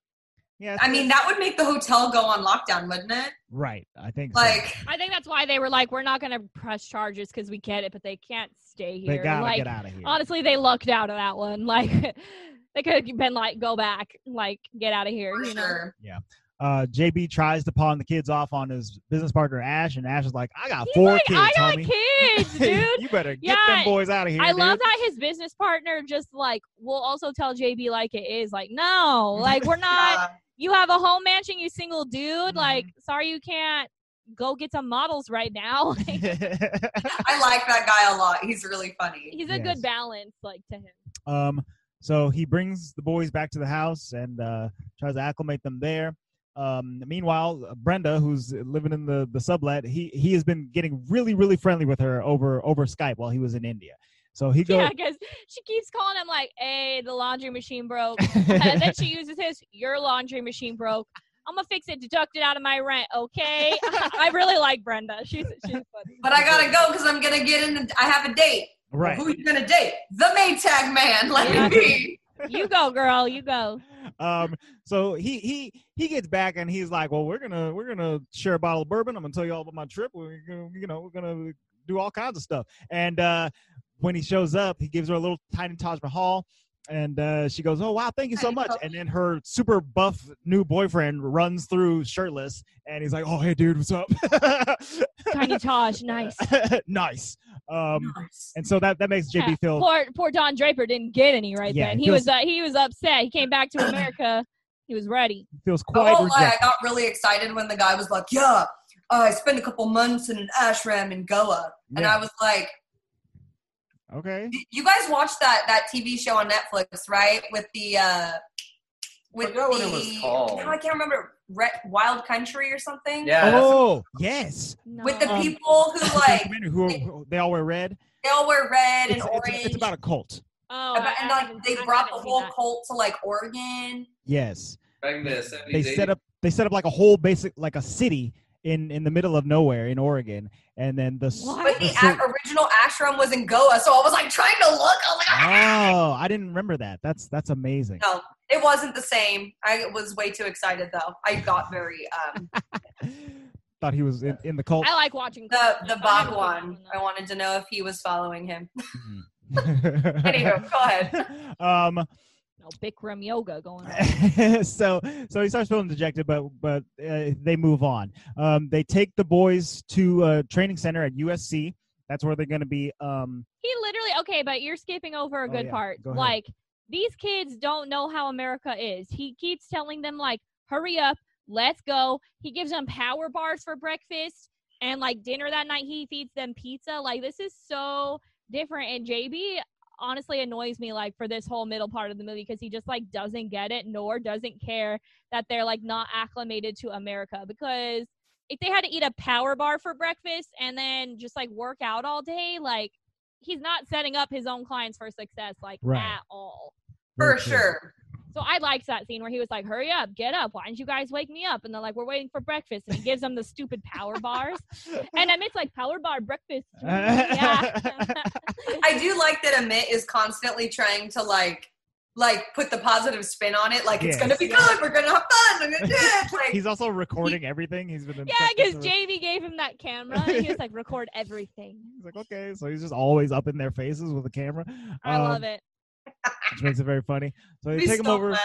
yeah, I mean that would make the hotel go on lockdown, wouldn't it? right. I think so. Like I think that's why they were like, we're not gonna press charges because we get it, but they can't stay here. they gotta like, get out of here. honestly they lucked out of that one like they could have been like go back like get out of here for you know sure. Uh, JB tries to pawn the kids off on his business partner Ash, and Ash is like, "I got He's four like, kids, I got homie. kids, dude. you better get Yeah, them boys out of here." I love dude." that his business partner just like will also tell JB like it is. Like, no, like we're not. You have a home mansion, you single dude. Like, Mm-hmm. sorry you can't go get some models right now. I like that guy a lot. He's really funny. he's a Yes. good balance, like to him. Um, so he brings the boys back to the house and uh, tries to acclimate them there. Um, meanwhile, Brenda, who's living in the the sublet, he he has been getting really really friendly with her over over Skype while he was in India. So he goes. Yeah, because she keeps calling him like, "Hey, the laundry machine broke," and then she uses his, "Your laundry machine broke." I'm gonna fix it, deduct it out of my rent, okay? I really like Brenda. She's she's funny. But I gotta go because I'm gonna get in. I have a date. Right. Who you gonna date? The Maytag man. Let Yeah. me be. You go, girl. You go. Um, so he he he gets back and he's like, "Well, we're gonna we're gonna share a bottle of bourbon. I'm gonna tell you all about my trip. We're gonna you know we're gonna do all kinds of stuff." And uh, when he shows up, he gives her a little tiny Taj Mahal, and uh, she goes, "Oh wow, thank you so much." And then her super buff new boyfriend runs through shirtless, and he's like, "Oh hey dude, what's up?" Tiny Tosh, nice. nice. Um, Nice. and so that that makes JB Yeah, feel Poor poor Don Draper didn't get any right Yeah, then. he He was was- uh, he was upset. He came back to America. He was ready. feels I quite won't I got really excited when the guy was like, "Yeah, uh, I spent a couple months in an ashram in Goa," and I was like, Okay. "You guys watched that that TV show on Netflix, right? With the uh, with Forgot what the it was called. No, I can't remember. Re- Wild Country or something. Yeah. Oh yes. No. With the Um, people who like who, who they all wear red. they all wear red and It's, orange. it's, it's about a cult. oh, About- and like they I brought the whole that. cult to like Oregon. Yes. Back in the 70s, They 80s. set up they set up like a whole basic like a city in in the middle of nowhere in Oregon, and then the. What? But the the a- original ashram was in Goa, so I was like trying to look. I was like, ah! Oh, I didn't remember that. That's that's amazing. no, it wasn't the same. I was way too excited though. I got very um Thought he was in, in the cult. I like watching the cults, the but I Bhagwan. I wanted to know if he was following him. Mhm. Anywho, go ahead. um, though. No Bikram yoga going on. so so he starts feeling dejected, but but uh, they move on. Um, they take the boys to a training center at USC. That's where they're going to be. Um, He literally okay, but you're skipping over a Oh, good yeah. part. Go. Like these kids don't know how America is. He keeps telling them like, "Hurry up, let's go." He gives them power bars for breakfast and like dinner that night. He feeds them pizza. Like this is so different. And JB honestly annoys me like for this whole middle part of the movie because he just like doesn't get it nor doesn't care that they're like not acclimated to America because if they had to eat a power bar for breakfast and then just like work out all day, like he's not setting up his own clients for success like Right. at all. For very true. sure. So I liked that scene where he was like, "Hurry up, get up! Why didn't you guys wake me up?" And they're like, "We're waiting for breakfast," and he gives them the stupid power bars. And Amit's like, "Power bar breakfast." yeah. I do like that Amit is constantly trying to like like put the positive spin on it. Like it's gonna be good. We're gonna have fun. We're gonna do it. Like He's also recording everything. He's been yeah, because to- JB gave him that camera. And he was like, "Record everything." He's like, okay, so he's just always up in their faces with a camera. I Um, love it. Which makes it very funny. So they he's take them over. mad.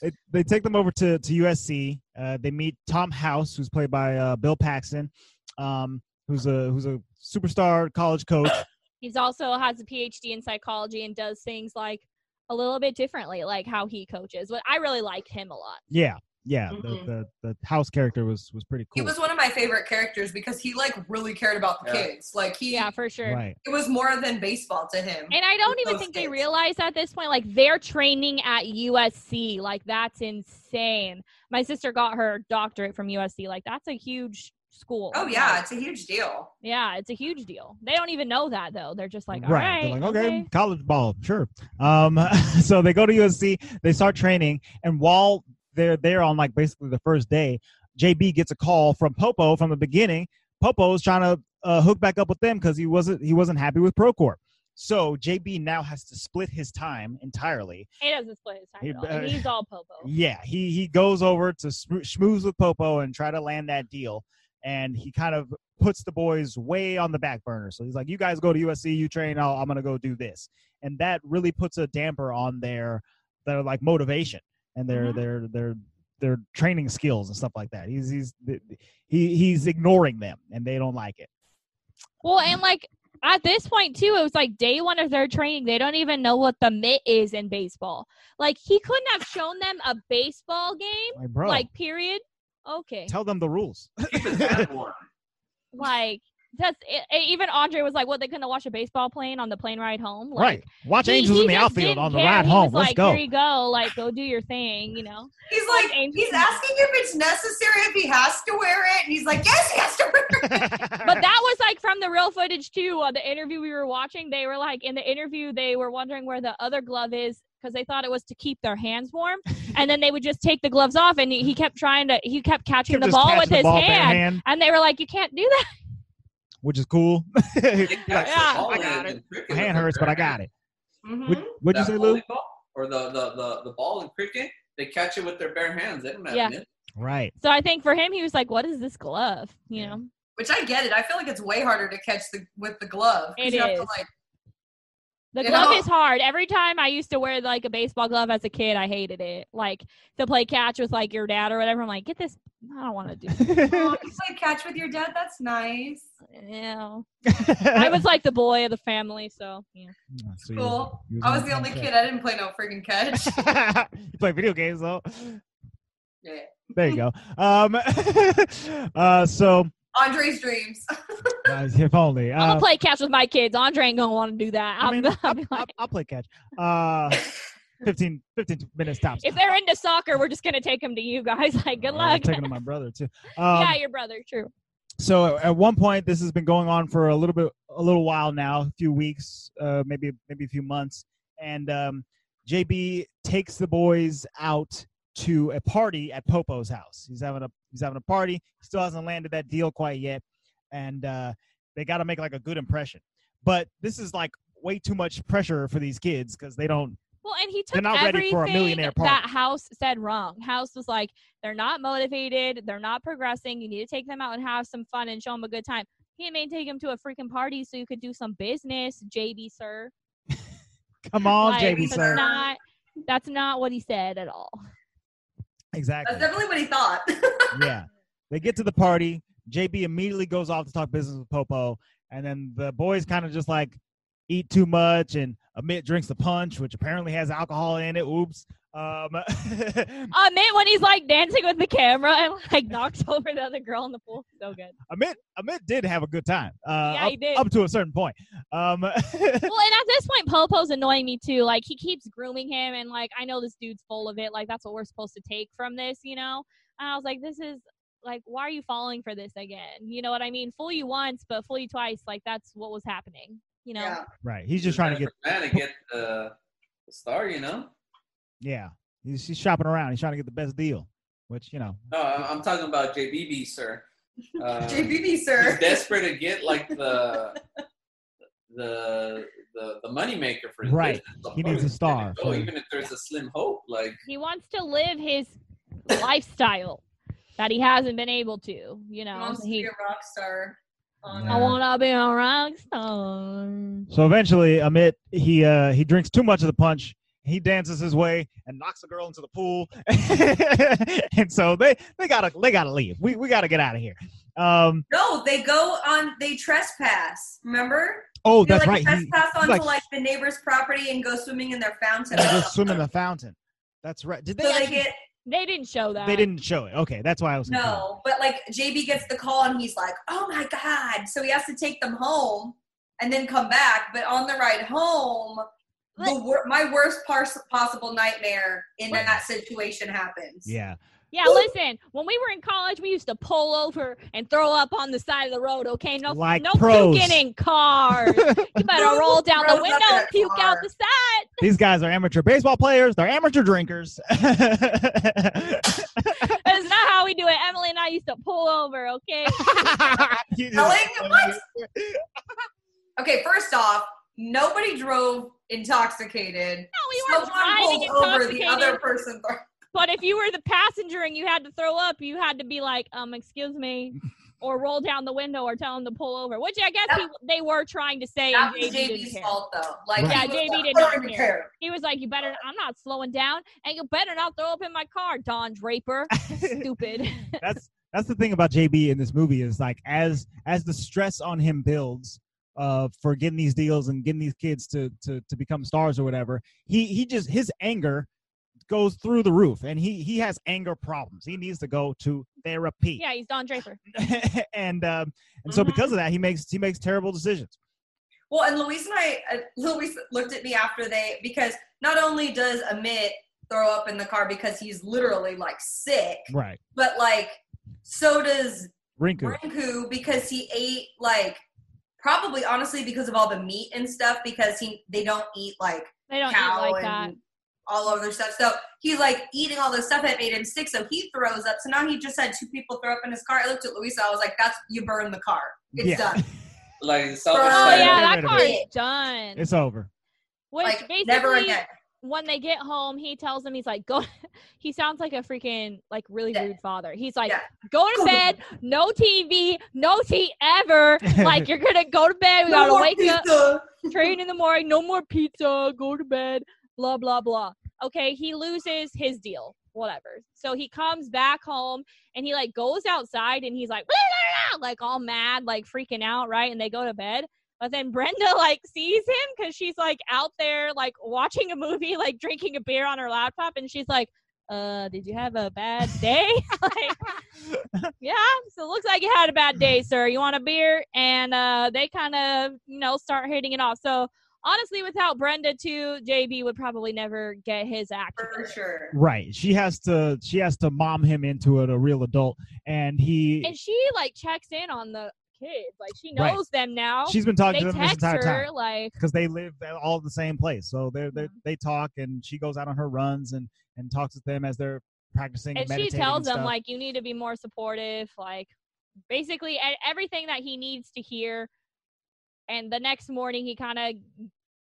They, they take them over to to USC. Uh, they meet Tom House, who's played by uh, Bill Paxton, um, who's a who's a superstar college coach. He's also has a PhD in psychology and does things like a little bit differently, like how he coaches. But I really like him a lot. Yeah, yeah. Mhm. The, the the House character was was pretty cool. He was one of my favorite characters because he like really cared about the Yeah. kids. Like he Yeah, for sure. right. it was more than baseball to him. And I don't even those think they realize at this point, like they're training at USC. Like that's insane. My sister got her doctorate from USC. Like that's a huge school. Oh yeah, Like, it's a huge deal. yeah, it's a huge deal. They don't even know that though. They're just like, all right. right, They're like, okay, college ball, sure. Um, so they go to USC, they start training, and while they're there on like basically the first day, JB gets a call from Popo from the beginning. Popo's trying to uh, hook back up with them because he wasn't he wasn't happy with Procorp. So JB now has to split his time entirely. He doesn't split his time He- at all. and he's all popo. Yeah, he he goes over to schmooze with Popo and try to land that deal, and he kind of puts the boys way on the back burner. So he's like, "You guys go to USC, you train. I'll, I'm gonna go do this," and that really puts a damper on their their like motivation and their Mhm. their their their training skills and stuff like that. He's he's he he's ignoring them, and they don't like it. Well, and like at this point too, it was like day one of their training. They don't even know what the mitt is in baseball. Like he couldn't have shown them a baseball game. Like, bro, Like period. Okay. tell them the rules. Keep his hand warm. Like that's it, it- even Andre was like, "What? They couldn't watch a baseball playing on the plane ride home?" Like, right. Watch he- Angels he in the outfield on the care. ride He home. was Let's like, go. Here you go. Like, go do your thing. You know. He's Like like, Angel- he's asking if it's necessary if he has to wear it, and he's like, yes, he has to wear it. But that was like from the real footage too. Uh, the interview we were watching, they were like in the interview, they were wondering where the other glove is because they thought it was to keep their hands warm, and then they would just take the gloves off, and he, he kept trying to, he kept catching Kept the ball catching with the his ball hand, hand, and they were like, "You can't do that." Which is cool. They catch Yeah, I got in cricket My hand hurts, but I got hand. it. Mhm. What, what'd you That say, Lou? Or the, the, the, the ball in cricket, they catch it with their bare hands. They don't have Yeah. mitts. Right. So I think for him, he was like, "What is this glove?" You Yeah. know. Which I get it. I feel like it's way harder to catch the with the glove. It you have to like The You glove know- is hard. Every time I used to wear like a baseball glove as a kid, I hated it. Like to play catch with like your dad or whatever. I'm like, get this. I don't want to do. This. oh, you play catch with your dad. That's nice. Yeah. I was like the boy of the family, so yeah. So you- Cool. you I was the only kid. I didn't play no freaking catch. you play video games though. yeah. There you go. Um, uh, so Andre's dreams. uh, if only. I'm Uh, gonna play catch with my kids. Andre ain't gonna want to do that. I I'm, mean, I'll I'll, be I'll, like, I'll play catch. Uh, 15, 15 minutes tops. if they're into soccer, we're just gonna take them to you guys. Like, good Uh, I'm luck. taking to my brother too. Um, yeah, your brother. True. so at one point this has been going on for a little bit a little while now a few weeks uh, maybe maybe a few months and um, jb takes the boys out to a party at popo's house he's having a he's having a party he still hasn't landed that deal quite yet and uh, they got to make like a good impression but this is like way too much pressure for these kids because they don't Well, and he took They're ready for a everything millionaire party. that House said wrong. House was like, they're not motivated, they're not progressing. You need to take them out and have some fun and show them a good time. He may take them to a freaking party so you could do some business, JB sir. come on Like, jb sir Not, that's not what he said at all. Exactly That's definitely what he thought. yeah. They get to the party. JB immediately goes off to talk business with Popo. And then the boys kind of just like eat too much. And Amit drinks the punch, which apparently has alcohol in it. Oops. Um, man, when he's like dancing with the camera and like knocks over the other girl in the pool. So good. Amit, Amit did have a good time. Uh, Yeah, up, he did. up to a certain point. Um, well, and at this point, Popo's annoying me too. Like he keeps grooming him, and like I know this dude's full of it. Like that's what we're supposed to take from this, you know. And I was like, this is like, why are you falling for this again? You know what I mean? Fool you once, but fool you twice. Like that's what was happening. You know. yeah. right. He's just trying to get, man to get uh, the star, you know. yeah. He's, he's shopping around. He's trying to get the best deal, which, you know, No, I'm I'm talking about JBB, sir. Uh, JBB, sir. He's desperate to get like the the the the money maker for his Right. business. He needs a star letting go, for- even if there's a slim hope. Like He wants to live his lifestyle that he hasn't been able to. You He know. wants to be He, a rock star. Yeah. I no. wanna be a rock star. So eventually, Amit he uh, he drinks too much of the punch. He dances his way and knocks a girl into the pool, and so they they gotta they gotta leave. We we gotta get out of here. Um, No, they go on. They trespass. Remember? oh, They that's like right. He, trespass onto like- like, the neighbor's property and go swimming in their fountain. they just swim in the fountain. That's right. Did they? so they get They didn't show that. they didn't show it. Okay, that's why I was. confused. no, but like JB gets the call and he's like, "Oh my god!" So he has to take them home and then come back. But on the ride home, the wor- my worst pars- possible nightmare in Right. that situation happens. Yeah. Yeah, listen. When we were in college, we used to pull over and throw up on the side of the road. Okay, no, Like no pros. puking in cars. You better No roll down the window and puke out the side. These guys are amateur baseball players. They're amateur drinkers. That's not how we do it. Emily and I used to pull over. Okay. You Telling what? Okay, first off, nobody drove intoxicated. No, we weren't Someone driving pulled over the other person. But if you were the passenger and you had to throw up, you had to be like, um, excuse me, or roll down the window or tell him to pull over. Which I guess he, they were trying to say. That was JB's fault though. Like Yeah, he was JB like, did not don't care. He was like, "You better. I'm not slowing down, and you better not throw up in my car, Don Draper. Stupid." that's that's the thing about JB in this movie is like as as the stress on him builds uh for getting these deals and getting these kids to to to become stars or whatever he he just his anger goes through the roof and he he has anger problems he needs to go to therapy yeah, he's Don Draper. and um and so Mhm. because of that he makes he makes terrible decisions Well, and Luis and I, uh, Luis looked at me after they because not only does Amit throw up in the car because he's literally like sick, right but like so does Rinku Rinku because he ate like probably honestly because of all the meat and stuff because he they don't eat like They don't cow eat like and that. All other stuff. So he's like eating all this stuff that made him sick. So he throws up. So now he just had two people throw up in his car. I looked at Luisa. I was like, "That's you burned the car. It's Yeah. done. Like South Oh, yeah, that rid of car's it. done. it's over Which like basically, never again." when they get home, he tells them he's like, "Go." he sounds like a freaking like really Yeah. rude father. He's like, Yeah. "Go to bed. No TV. No tea ever. like you're gonna go to bed. We No gotta more wake up." train in the morning, no more pizza, go to bed, blah, blah, blah. Okay, he loses his deal, whatever. So he comes back home and he like goes outside and he's like, "Blah, blah, blah," like all mad, like freaking out, right? And they go to bed. But then Brenda like sees him because she's like out there like watching a movie, like drinking a beer on her laptop, and she's like, uh, did you have a bad day? like, yeah. So it looks like you had a bad day, sir. You want a beer? And uh, they kind of, you know, start hitting it off. So honestly, without Brenda too, JB would probably never get his act. For sure. right she has to she has to mom him into it a real adult and he And she like checks in on the kids, like she Right. knows them now. she's been talking they to them this text entire her time like, because they live at all the same place. So they're, they Mhm. they talk, and she goes out on her runs and and talks with them as they're practicing and, and she tells and them like, you need to be more supportive, like basically e- everything that he needs to hear. And the next morning, he kind of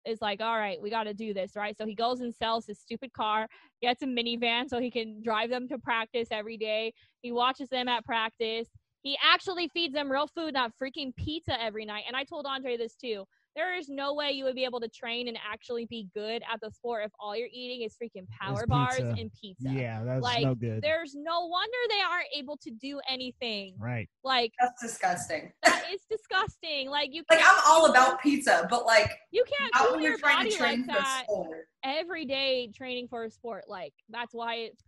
is like, all right, we got to do this, right? So he goes and sells his stupid car, gets a minivan so he can drive them to practice every day. He watches them at practice. He actually feeds them real food, not freaking pizza every night. And I told Andre this too. There is no way you would be able to train and actually be good at the sport if all you're eating is freaking power bars pizza. and pizza. yeah, that's like, no good. There's no wonder they aren't able to do anything. Right. Like That's disgusting. it's disgusting. Like you Like can't, I'm all about pizza, but like you can't not fuel when your you're trying body to train like for a that sport. every day training for a sport. Like that's why it's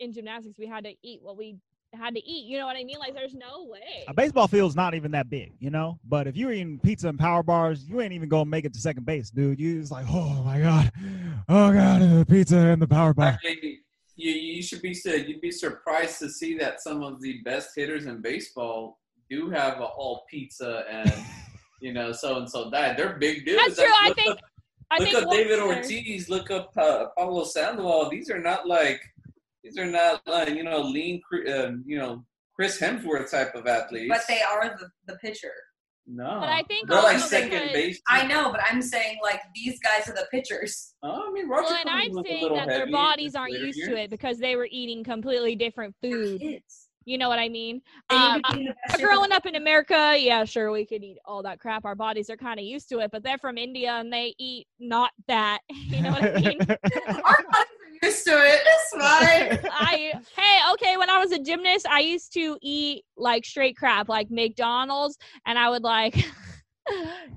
in gymnastics we had to eat what we had to eat. You know what I mean? Like there's no way. A baseball field's not even that big, you know. But if you're eating pizza and power bars, you ain't even gonna make it to second base, dude. You just like, oh my god, oh god, the pizza and the power bar. Actually, you, you should be su- you'd be surprised to see that some of the best hitters in baseball do have a all pizza and you know so and so that they're big dudes. That's true. I Look think up, I look think up David Ortiz. Look up uh, Pablo Sandoval. These are not like these are not like you know lean uh, you know Chris Hemsworth type of athletes. But they are the, the pitcher. no. But I think they're like second base. I know, but I'm saying like these guys are the pitchers. Oh, I mean, Roger Well, and I'm saying that their bodies aren't used years. to it because they were eating completely different They're food. kids. You know what I mean? Um, to be in the best shape of growing up in America, yeah, sure, we could eat all that crap. Our bodies are kind of used to it, but they're from India and they eat not that. You know what I mean? Our bodies are used to it. It's fine. I hey, okay, when I was a gymnast, I used to eat like straight crap, like McDonald's, and I would like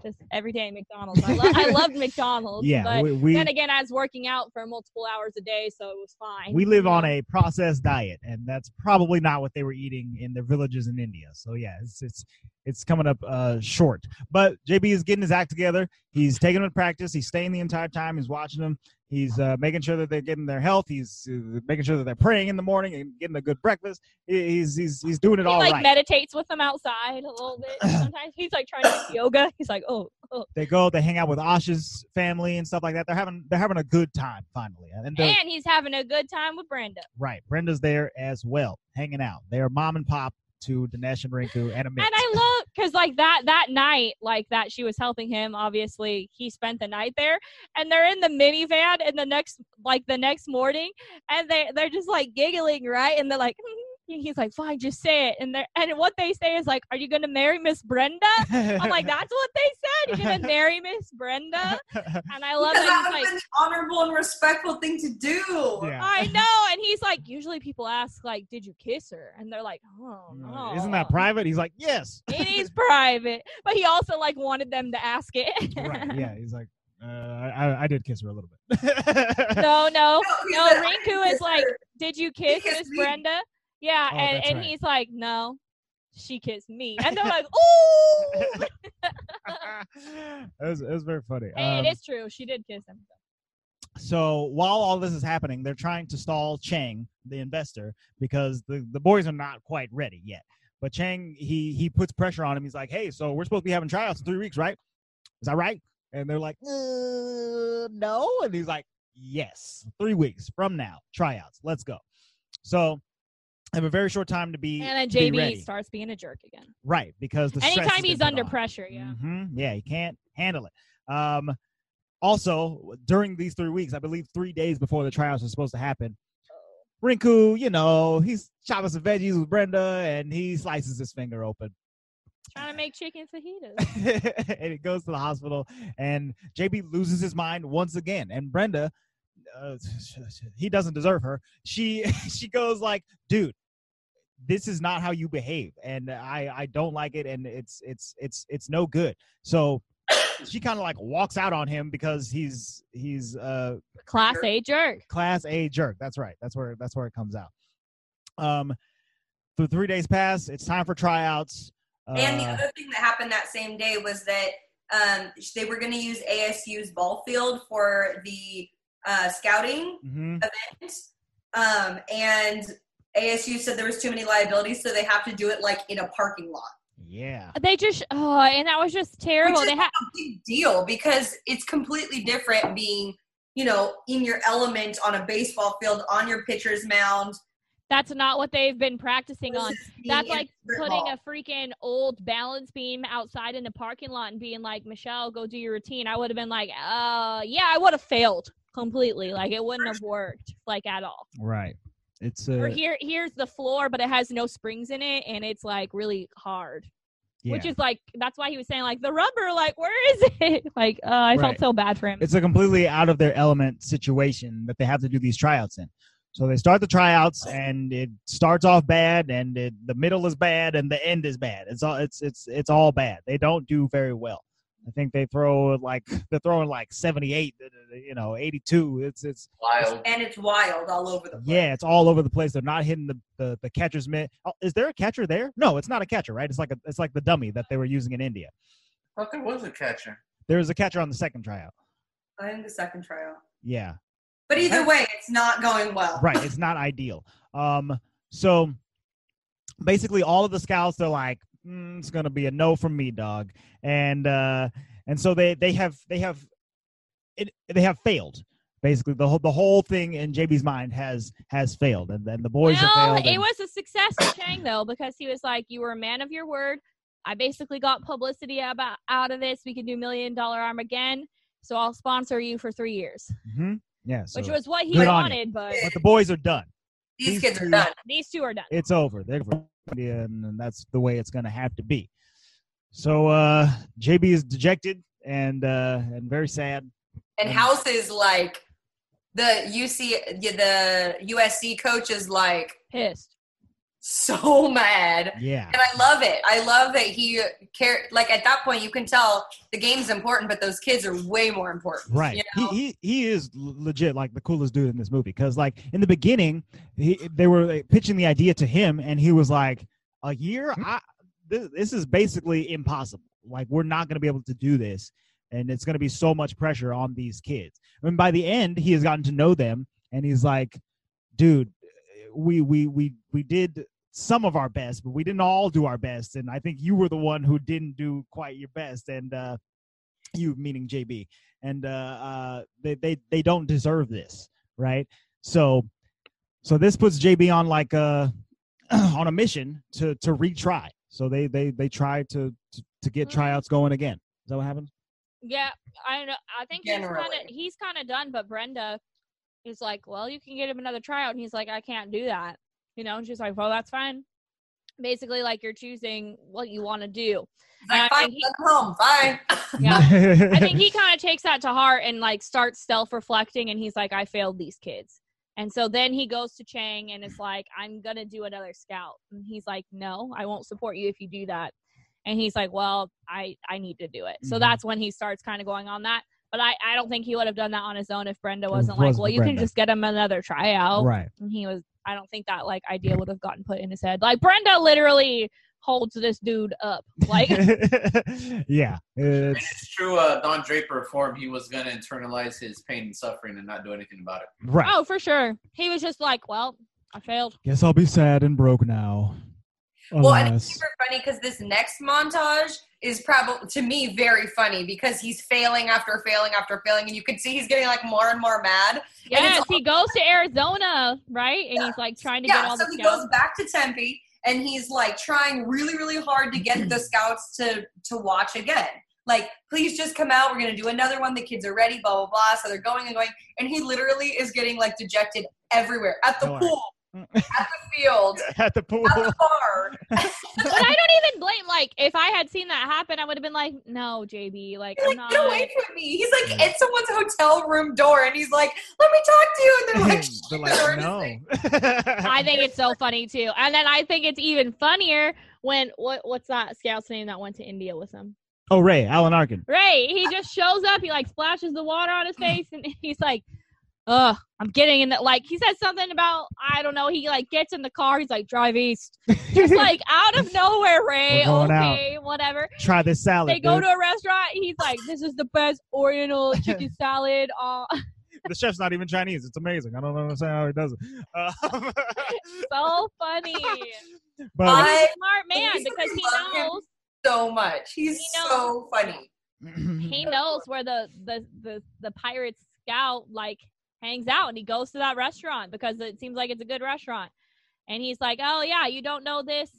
just every day McDonald's. I, lo- I loved McDonald's. yeah, but we we, then again, I was working out for multiple hours a day, so it was fine. we live on a processed diet, and that's probably not what they were eating in their villages in India. So yeah, it's it's it's coming up uh, short. But JB is getting his act together. He's taking them to practice. He's staying the entire time. He's watching them. He's uh, making sure that they're getting their health. He's uh, making sure that they're praying in the morning and getting a good breakfast. He's he's he's doing it he all like right. meditates with them outside a little bit. Sometimes he's like trying to do yoga. He's like, oh, oh. they go. They hang out with Ash's family and stuff like that. They're having they're having a good time finally. And and he's having a good time with Brenda. right, Brenda's there as well, hanging out. They are mom and pop to Dinesh and Rinku and Amit. And I love because like that that night, like that she was helping him. Obviously, he spent the night there, and they're in the minivan. And the next, like the next morning, and they they're just like giggling, right? And they're like, he's like, fine, just say it. And they and what they say is like, are you gonna marry Miss Brenda? I'm like, that's what they said. You're gonna marry Miss Brenda. And I love Because that that he's would have like, been the honorable and respectful thing to do. Yeah. I know. And he's like, usually people ask like, did you kiss her? And they're like, oh no. Isn't that private? He's like, yes. It is private, but he also like wanted them to ask it. right. Yeah. He's like, uh, I, I did kiss her a little bit. no, no, he no. said, "I Rinku is like, did you kiss kissed Miss me. Brenda? Yeah, Oh, and, and right. he's like, no, she kissed me. And they're like, ooh. it, was, it was very funny. Hey, Um, it is true. She did kiss him. so while all this is happening, they're trying to stall Chang, the investor, because the, the boys are not quite ready yet. But Chang, he he puts pressure on him. He's like, "Hey, so we're supposed to be having tryouts in three weeks, right? Is that right?" And they're like, uh, "No," and he's like, "Yes, three weeks from now, tryouts. Let's go." So have a very short time to be And then to be JB starts being a jerk again. right because the stress Anytime he's under pressure, yeah. hmm Yeah, he can't handle it. Um, also, during these three weeks, I believe three days before the tryouts are supposed to happen, Rinku, you know, he's chopping some veggies with Brenda and he slices his finger open. Trying to make chicken fajitas. and he goes to the hospital and JB loses his mind once again. And Brenda, uh, he doesn't deserve her. She she goes like, dude, this is not how you behave and I I don't like it and it's it's it's it's no good. So she kind of like walks out on him because he's he's uh Class A jerk. class A jerk. That's right. That's where that's where it comes out. Um, the three days pass. It's time for tryouts. And the Uh, other thing that happened that same day was that um, they were going to use ASU's ball field for the uh, scouting mhm. event, um, and ASU said there was too many liabilities, so they have to do it like in a parking lot. Yeah. They just oh, and that was just terrible. Which They is had a big deal because it's completely different being, you know, in your element on a baseball field on your pitcher's mound. that's not what they've been practicing on. That's like putting mall. a freaking old balance beam outside in the parking lot and being like, Michelle, go do your routine. I would have been like, uh, yeah, I would have failed completely. Like it wouldn't have worked like at all. Right. It's Or uh, here, here's the floor, but it has no springs in it, and it's like really hard. yeah. Which is like that's why he was saying like the rubber, like where is it? Like uh, I Right. felt so bad for him. it's a completely out of their element situation that they have to do these tryouts in. So they start the tryouts and it starts off bad and it, the middle is bad and the end is bad. It's all it's it's it's all bad. They don't do very well. I think they throw like they're throwing like 78, you know, 82. It's it's Wild. and it's wild all over the place. yeah, it's all over the place. They're not hitting the the, the catcher's mitt. Oh, is there a catcher there? No, it's not a catcher, right? It's like a it's like the dummy that they were using in India. Thought there was a catcher. There was a catcher on the second tryout. I think the second tryout. Yeah. But either way, it's not going well. right it's not ideal um so basically all of the scouts they're like mm, it's gonna be a no from me dog and uh and so they they have they have it they have failed basically the whole the whole thing in jb's mind has has failed and then the boys have well, it and- was a success for Chang though because he was like, "You were a man of your word. I basically got publicity about out of this. We can do million dollar arm again, so I'll sponsor you for three years." Mhm. yeah so, Which was what he good on you. wanted, but but the boys are done These These kids are two- done. these two are done. it's over they're and, and that's the way it's gonna have to be so uh jb is dejected and uh and very sad And Mm. House is like the UC the USC coach is like Pissed. So mad. yeah And I love it. I love that he care like at that point you can tell the game's important, but those kids are way more important. Right. You know? He, he he is legit like the coolest dude in this movie because like in the beginning, he, they were like, pitching the idea to him, and he was like, "A year? Mm-hmm. I this, this is basically impossible. Like we're not going to be able to do this, and it's going to be so much pressure on these kids." And by the end, he has gotten to know them, and he's like, "Dude, we we we we did." some of our best but we didn't all do our best and i think you were the one who didn't do quite your best and uh you meaning jb and uh, uh, they, they they don't deserve this, right? So so this puts JB on like a on a mission to to retry. So they they they try to to, to get tryouts going again. Is that what happened? Yeah, I know. I think he's kind of he's kind of done, but Brenda is like, "Well, you can get him another tryout," and he's like, "I can't do that." You know, and she's like, well, that's fine. Basically, like you're choosing what you want to do. Like, I fine, think he- send him home. Fine. Yeah. I think he kind of takes that to heart and like starts self reflecting and he's like, I failed these kids. And so then he goes to Chang and is like, I'm going to do another scout. And he's like, No, I won't support you if you do that. And he's like, Well, I, I need to do it. So Mhm. that's when he starts kind of going on that. But I, I don't think he would have done that on his own if Brenda wasn't wasn't like, Well, you can just get him another tryout. right. And he was, I don't think that like idea would have gotten put in his head. Like Brenda literally holds this dude up. Like, yeah. And It's it's true, uh, Don Draper for him, he was going to internalize his pain and suffering and not do anything about it. right. oh, for sure. He was just like, Well, I failed. Guess I'll be sad and broke now. Well, and Alas. it's super funny because this next montage is probably to me very funny because he's failing after failing after failing, and you can see he's getting like more and more mad. And Yes, it's he goes to Arizona, right? And he's like trying to get Yeah, all so the he goes back to Tempe and he's like trying really, really hard to get the scouts to to watch again. Like, please just come out. We're gonna do another one. The kids are ready. Blah blah blah. So they're going and going, and he literally is getting like dejected everywhere at the Right. pool, at the field, at the pool. at the bar. but I don't even blame. Like, if I had seen that happen, I would have been like, "No, JB, like, He's I'm like, not." get away from me. He's like at someone's hotel room door and he's like, let me talk to you. And they're like, They're "Shit, like, no. I think it's so funny too, and then I think it's even funnier when what what's that scout's name that went to India with him? oh, Ray, Alan Arkin. Ray. He just shows up. He like splashes the water on his face, and he's like, "Ugh, I'm getting in that." Like he said something about I don't know. He like gets in the car. He's like, "Drive east." Just like out of nowhere, Ray. We're out. Okay, whatever. Try this salad. they go to a restaurant. He's like, "This is the best Oriental chicken salad." Uh, the chef's not even Chinese. It's amazing. I don't understand how he does it. Um, so funny. but I- He's a smart man reason because he knows so much. He's He knows. so funny. he knows where the the the the pirate scout like hangs out, and he goes to that restaurant because it seems like it's a good restaurant. And he's like, "Oh yeah, you don't know this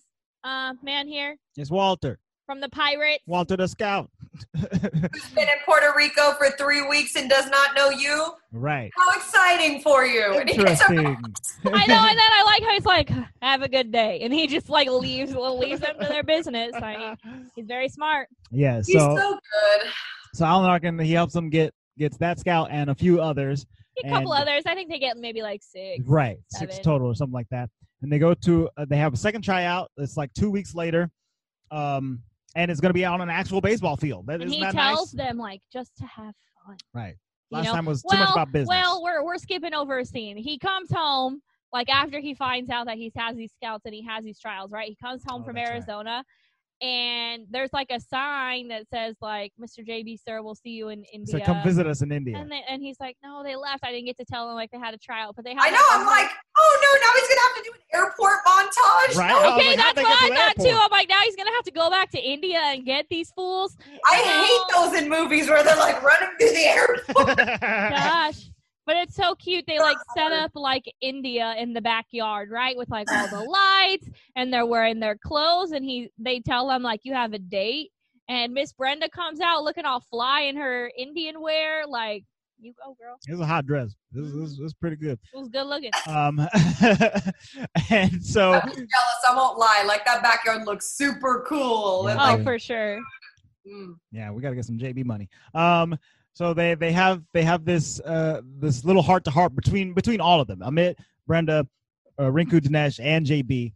uh, man here it's Walter. from the pirates." Walter the Scout. Who's been in Puerto Rico for three weeks and does not know you? right. How exciting for you. And he gets a- Interesting. I know, and then I like how he's like, "Have a good day," and he just like leaves leaves them to their business. I mean, he's very smart. yeah. He's So so good. so Alan Arkin he helps them get gets that scout and a few others. A couple And- others, I think they get maybe like six. Right, six total or something like that. And they go to uh, they have a second tryout. It's like two weeks later, um, and it's going to be on an actual baseball field. That And he that tells nice? them like just to have fun. Right. You Last know? time was too well, much about business. Well, we're we're skipping over a scene. He comes home like after he finds out that he has these scouts and he has these trials, right? He comes home Oh, from Arizona. right. Arizona and there's like a sign that says like Mr. JB sir, we'll see you in India. so come visit us in India. and they, and he's like, "No, they left. I didn't get to tell them like they had a trial, but they had I know. like, a I'm like, oh no, now he's gonna have to do an airport montage. Right. No, oh, Okay, like, that's they what I to the thought too. I'm like, now he's gonna have to go back to India and get these fools. I hate those in movies where they're like running through the airport. Gosh. But it's so cute. They like set up like India in the backyard, right? With like all the lights and they're wearing their clothes and he they tell them like you have a date and Miss Brenda comes out looking all fly in her Indian wear, like you go girl. it was a hot dress. This is this was pretty good. It was good looking. Um, and so I'm jealous. I won't lie. Like that backyard looks super cool. Yeah. Oh, like, for sure. mm. yeah, we got to get some JB money. Um, so they they have they have this uh this little heart to heart between between all of them. Amit, Brenda, uh, Rinku, Dinesh, and JB,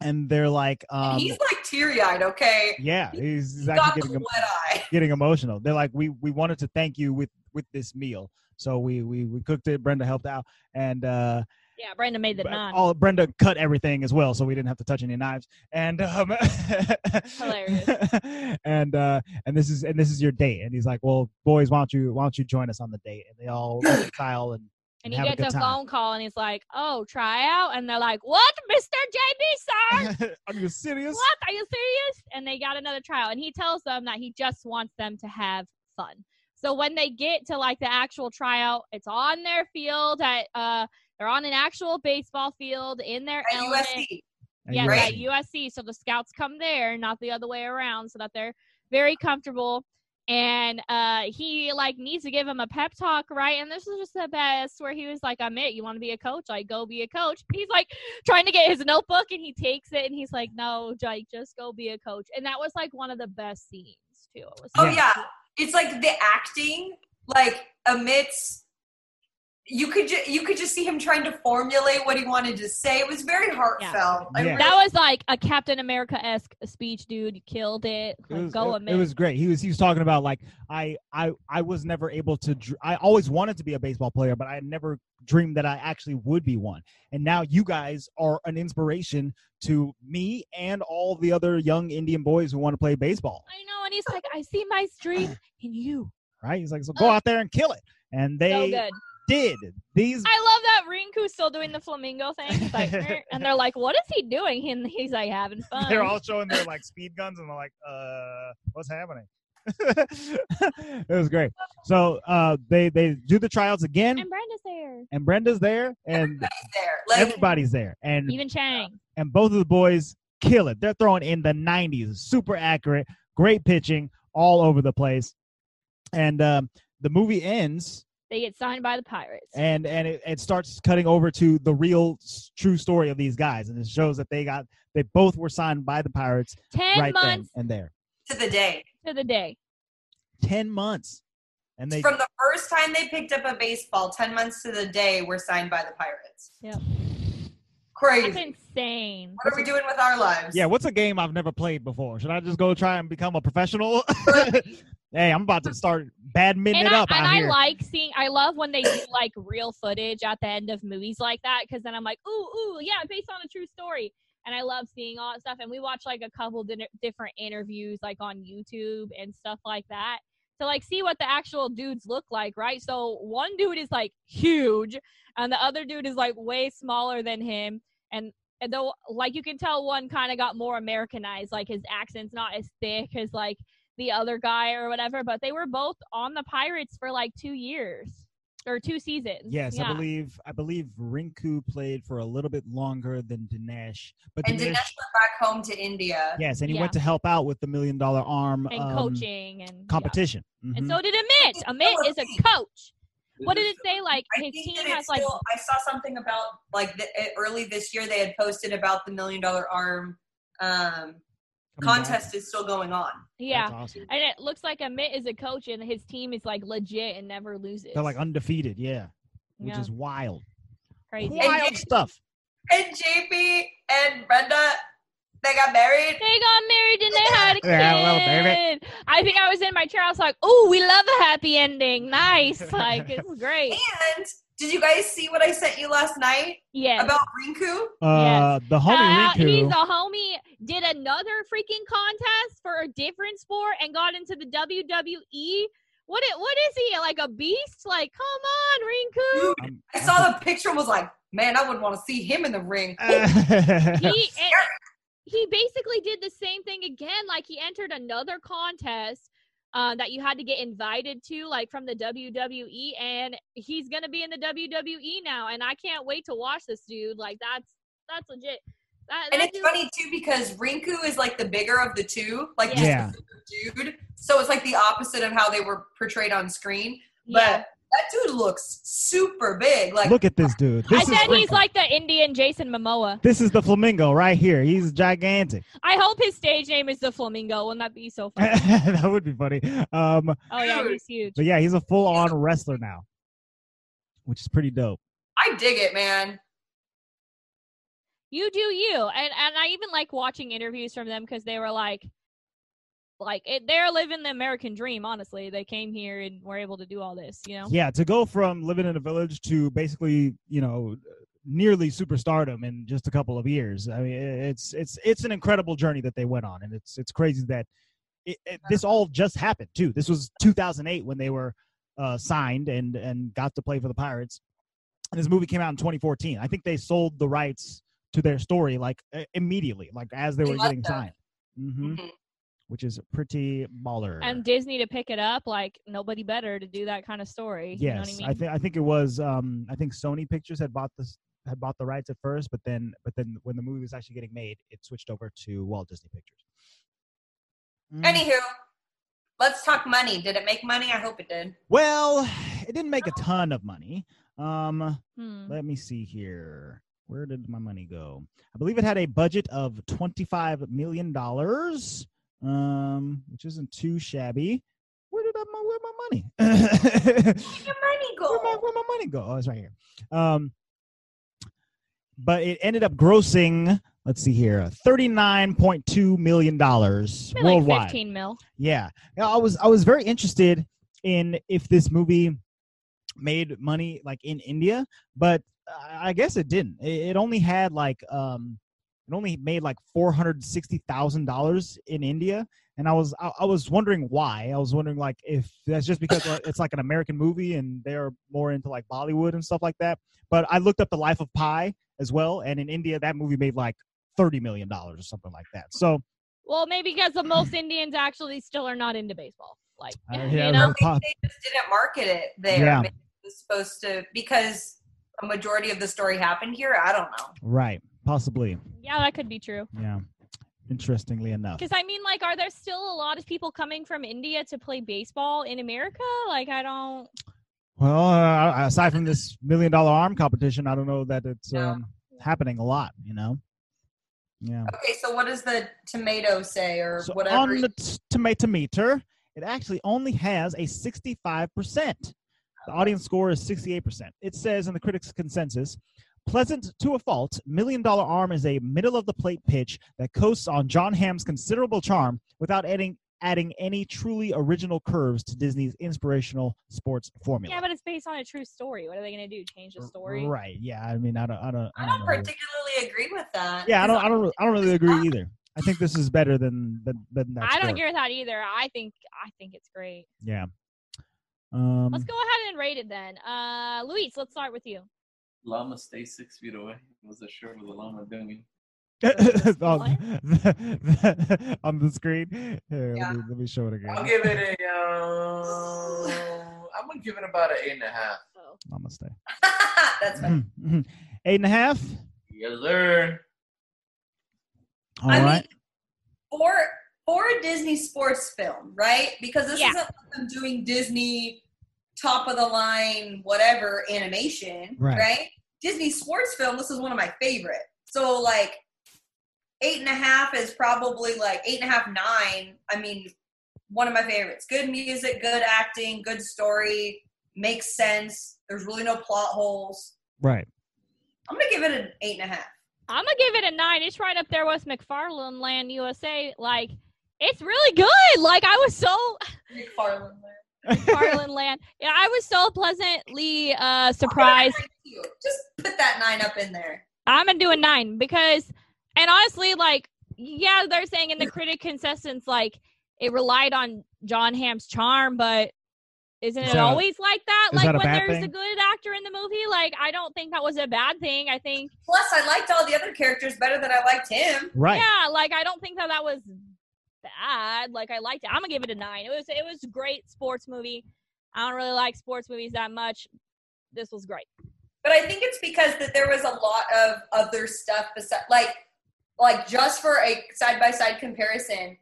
and they're like, And um, he's like teary eyed. Okay, yeah, he's, he's actually getting getting emotional. They're like, we we wanted to thank you with with this meal. So we we we cooked it. Brenda helped out, and uh, Yeah, Brenda made the naan. all Brenda cut everything as well, so we didn't have to touch any knives. And um, Hilarious. and uh, and this is and this is your date. And he's like, well, boys, why don't you why don't you join us on the date? And they all reconcile and and he have a gets a, phone call and he's like, "Oh, tryout," and they're like, "What, Mister JB, sir? Are you serious? what? Are you serious?" And they got another trial, and he tells them that he just wants them to have fun. So when they get to like the actual tryout, it's on their field at uh, they're on an actual baseball field in their At element. USC. And Yes, Right. at USC. So the scouts come there, not the other way around, so that they're very comfortable. and uh he like needs to give him a pep talk right and this is just the best where he was like i'm it you want to be a coach like go be a coach he's like trying to get his notebook and he takes it and he's like no like just go be a coach and that was like one of the best scenes too it was Oh so yeah, cool. it's like the acting, like amidst. You could ju- you could just see him trying to formulate what he wanted to say. It was very heartfelt. I Yeah. really- that was like a captain america esque speech dude you killed it, It was, go it, it was great. He was he was talking about like I I I was never able to. dr- I always wanted to be a baseball player, but I never dreamed that I actually would be one. And now you guys are an inspiration to me and all the other young Indian boys who want to play baseball. i know and he's like i see my dream in you Right? He's like, so go oh. out there and kill it. And so they good did. These I love that Rinku's still doing the flamingo thing. Like, and they're like, "What is he doing?" And he's like, "Having fun." they're all showing their like speed guns and they're like, uh, what's happening? it was great. So uh, they they do the trials again, and Brenda's there. and Brenda's there, and there. Like everybody's there, and Even Chang. and both of the boys kill it. They're throwing in the 90s, super accurate, great pitching all over the place, and um, the movie ends, They get signed by the Pirates. and and it, it starts cutting over to the real true story of these guys, and it shows that they got they both were signed by the Pirates Ten right then months and there. to the day. to the day. 10 months. And they From the first time they picked up a baseball, ten months to the day, we're signed by the Pirates. Yep. Crazy. That's insane. What are we doing with our lives? Yeah, what's a game I've never played before? Should I just go try and become a professional? hey, I'm about to start badminton And it I, up and I here. like seeing. I love when they do like real footage at the end of movies like that because then I'm like, ooh, ooh, yeah, based on a true story. And I love seeing all that stuff. And we watch like a couple di- different interviews like on YouTube and stuff like that to like see what the actual dudes look like, right? So one dude is like huge, and the other dude is like way smaller than him. And and though like you can tell one kind of got more Americanized, like his accent's not as thick as like the other guy or whatever, but they were both on the Pirates for like two years or two seasons. Yes, yeah. I believe I believe Rinku played for a little bit longer than Dinesh, but And Dinesh, Dinesh went back home to India. yes, and he Yeah. went to help out with the million dollar arm and um, coaching and yeah. competition. And so did Amit. Amit is a coach. What did it say? Like I his think team has it's like still, I saw something about like the, early this year they had posted about the million dollar arm um, Coming back. Contest is still going on. yeah. Awesome. And it looks like Amit is a coach and his team is like legit and never loses. They're like undefeated, yeah, which Yeah. is wild, crazy. wild stuff. And JB and Brenda, they got married. They got married and they had a kid. Yeah, a baby. I think I was in my chair. I was like, "Oh, we love a happy ending. Nice. Like it's great." And did you guys see what I sent you last night Yeah. about Rinku? Uh, the homie Uh, he's a homie. Did another freaking contest for a different sport and got into the WWE. What it, what is he like a beast? Like, come on, Rinku. Dude, I'm- saw the picture and was like, man, I wouldn't want to see him in the ring. He and he basically did the same thing again. Like he entered another contest uh, that you had to get invited to, like from the WWE, and he's gonna be in the WWE now. And I can't wait to watch this dude. Like that's that's legit. That, And it's dude- funny too because Rinku is like the bigger of the two, like just Yeah. dude. So it's like the opposite of how they were portrayed on screen. yeah. But that dude looks super big. Like Look at this dude. I This is said he's like the Indian Jason Momoa. This is the flamingo right here. He's gigantic. I hope his stage name is the Flamingo. Wouldn't that be so funny? that would be funny. Um, Oh yeah, he's huge. but yeah, he's a full on wrestler now, which is pretty dope. I dig it, man. You do you, and and I even like watching interviews from them because they were like, like it, they're living the American dream. Honestly, they came here and were able to do all this. You know. Yeah, to go from living in a village to basically, you know, nearly superstardom in just a couple of years. I mean, it's it's it's an incredible journey that they went on, and it's it's crazy that it, it, this all just happened too. This was 2008 when they were uh, signed and and got to play for the Pirates. And this movie came out in 2014. I think they sold the rights to their story like uh, immediately, like as they They were must getting have. signed. hmm Mhm. Which is pretty baller. And Disney to pick it up, like nobody better to do that kind of story. You know what I Yes, mean? I think I think it was. Um, I think Sony Pictures had bought this had bought the rights at first, but then but then when the movie was actually getting made, it switched over to Walt Disney Pictures. Mm. Anywho, let's talk money. Did it make money? I hope it did. Well, it didn't make a ton of money. Um, Hmm. let me see here. Where did my money go? I believe it had a budget of twenty-five million dollars, um, which isn't too shabby. Where did I, my where my money? Where'd your money go? where my where my money go? Oh, it's right here. Um, but it ended up grossing. Let's see here, thirty-nine point two million dollars Been like worldwide. 15 mil. Yeah, Yeah, I was I was very interested in if this movie made money like in India, but I guess it didn't. It, only had like um, it only made like four hundred sixty thousand dollars in India, and I was I, I was wondering why. I was wondering like if that's just because it's like an American movie and they're more into like Bollywood and stuff like that. But I looked up the Life of Pi as well, and in India that movie made like thirty million dollars or something like that. So Well, maybe because the most Indians actually still are not into baseball. Like, Uh, you yeah, know? pop- They just didn't market it there. Yeah. It was supposed to because a majority of the story happened here. I don't know. right, possibly. Yeah, that could be true. Yeah. Interestingly enough. Because I mean, like, are there still a lot of people coming from India to play baseball in America? Like, I don't. Well, uh, aside from this million dollar arm competition, I don't know that it's No. um, happening a lot. You know. Yeah. Okay, so what does the tomato say or So whatever? on the t- tomato meter, it actually only has a sixty-five percent. The audience score is sixty-eight percent. It says in the critics' consensus. Pleasant to a fault, Million Dollar Arm is a middle of the plate pitch that coasts on Jon Hamm's considerable charm without adding adding any truly original curves to Disney's inspirational sports formula. Yeah, but it's based on a true story. What are they going to do? Change the story? Right. Yeah. I mean, I don't. I don't. I I don't particularly agree with that. Yeah, I don't. 'cause I don't. I don't really agree either. I think this is better than than, than that. I don't story. agree with that either. I think I think it's great. Yeah. Um, Let's go ahead and rate it then. Uh, Luis, let's start with you. Llama stay six feet away. Was a shirt with a llama doing on, the, on the screen. Here, Yeah. let, me, let me show it again. I'll give it a. Uh, I'm gonna give it about an eight and a half. Oh. Namaste. That's fine. Eight and a half. Yes, sir. All I right. mean, for for a Disney sports film, right? Because this Yeah. isn't like them doing Disney top of the line whatever animation, Right. right. Disney sports film. This is one of my favorite. So like eight and a half is probably like eight and a half nine. I mean, one of my favorites. Good music, good acting, good story, makes sense. There's really no plot holes. right. I'm gonna give it an eight and a half. I'm gonna give it a nine. It's right up there with McFarland Land USA. Like, it's really good. Like, I was so McFarlane there. McFarlane Land. Yeah, I was so pleasantly uh surprised. Just put that nine up in there. I'm gonna do a nine because, and honestly, like, yeah, they're saying in the critic consensus, like, it relied on Jon Hamm's charm, but isn't Is it that a- always like that? Like that when bad there's a good actor in the movie, like I don't think that was a bad thing. I think, Plus, I liked all the other characters better than I liked him. Right. yeah, like I don't think that that was bad. Like I liked it. I'm gonna give it a nine. It was it was great sports movie. I don't really like sports movies that much. This was great. But I think it's because that there was a lot of other stuff besides, like, like just for a side by side comparison,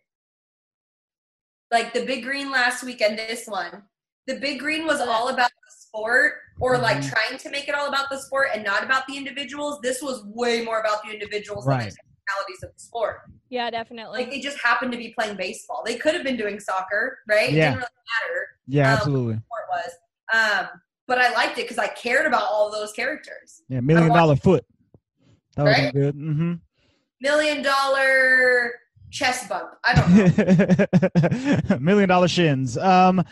like the Big Green last week and this one, the Big Green was all about the sport, or like Mhm. trying to make it all about the sport and not about the individuals. This was way more about the individuals Right. and the technicalities of the sport. Yeah, definitely. Like they just happened to be playing baseball. They could have been doing soccer, right? It Yeah. didn't really matter. Yeah. Um, Absolutely. sport was. Um, but I liked it because I cared about all those characters. Yeah. Million dollar foot. That was Right? good. Mm-hmm. Million dollar chest bump. I don't know. million dollar shins. Um,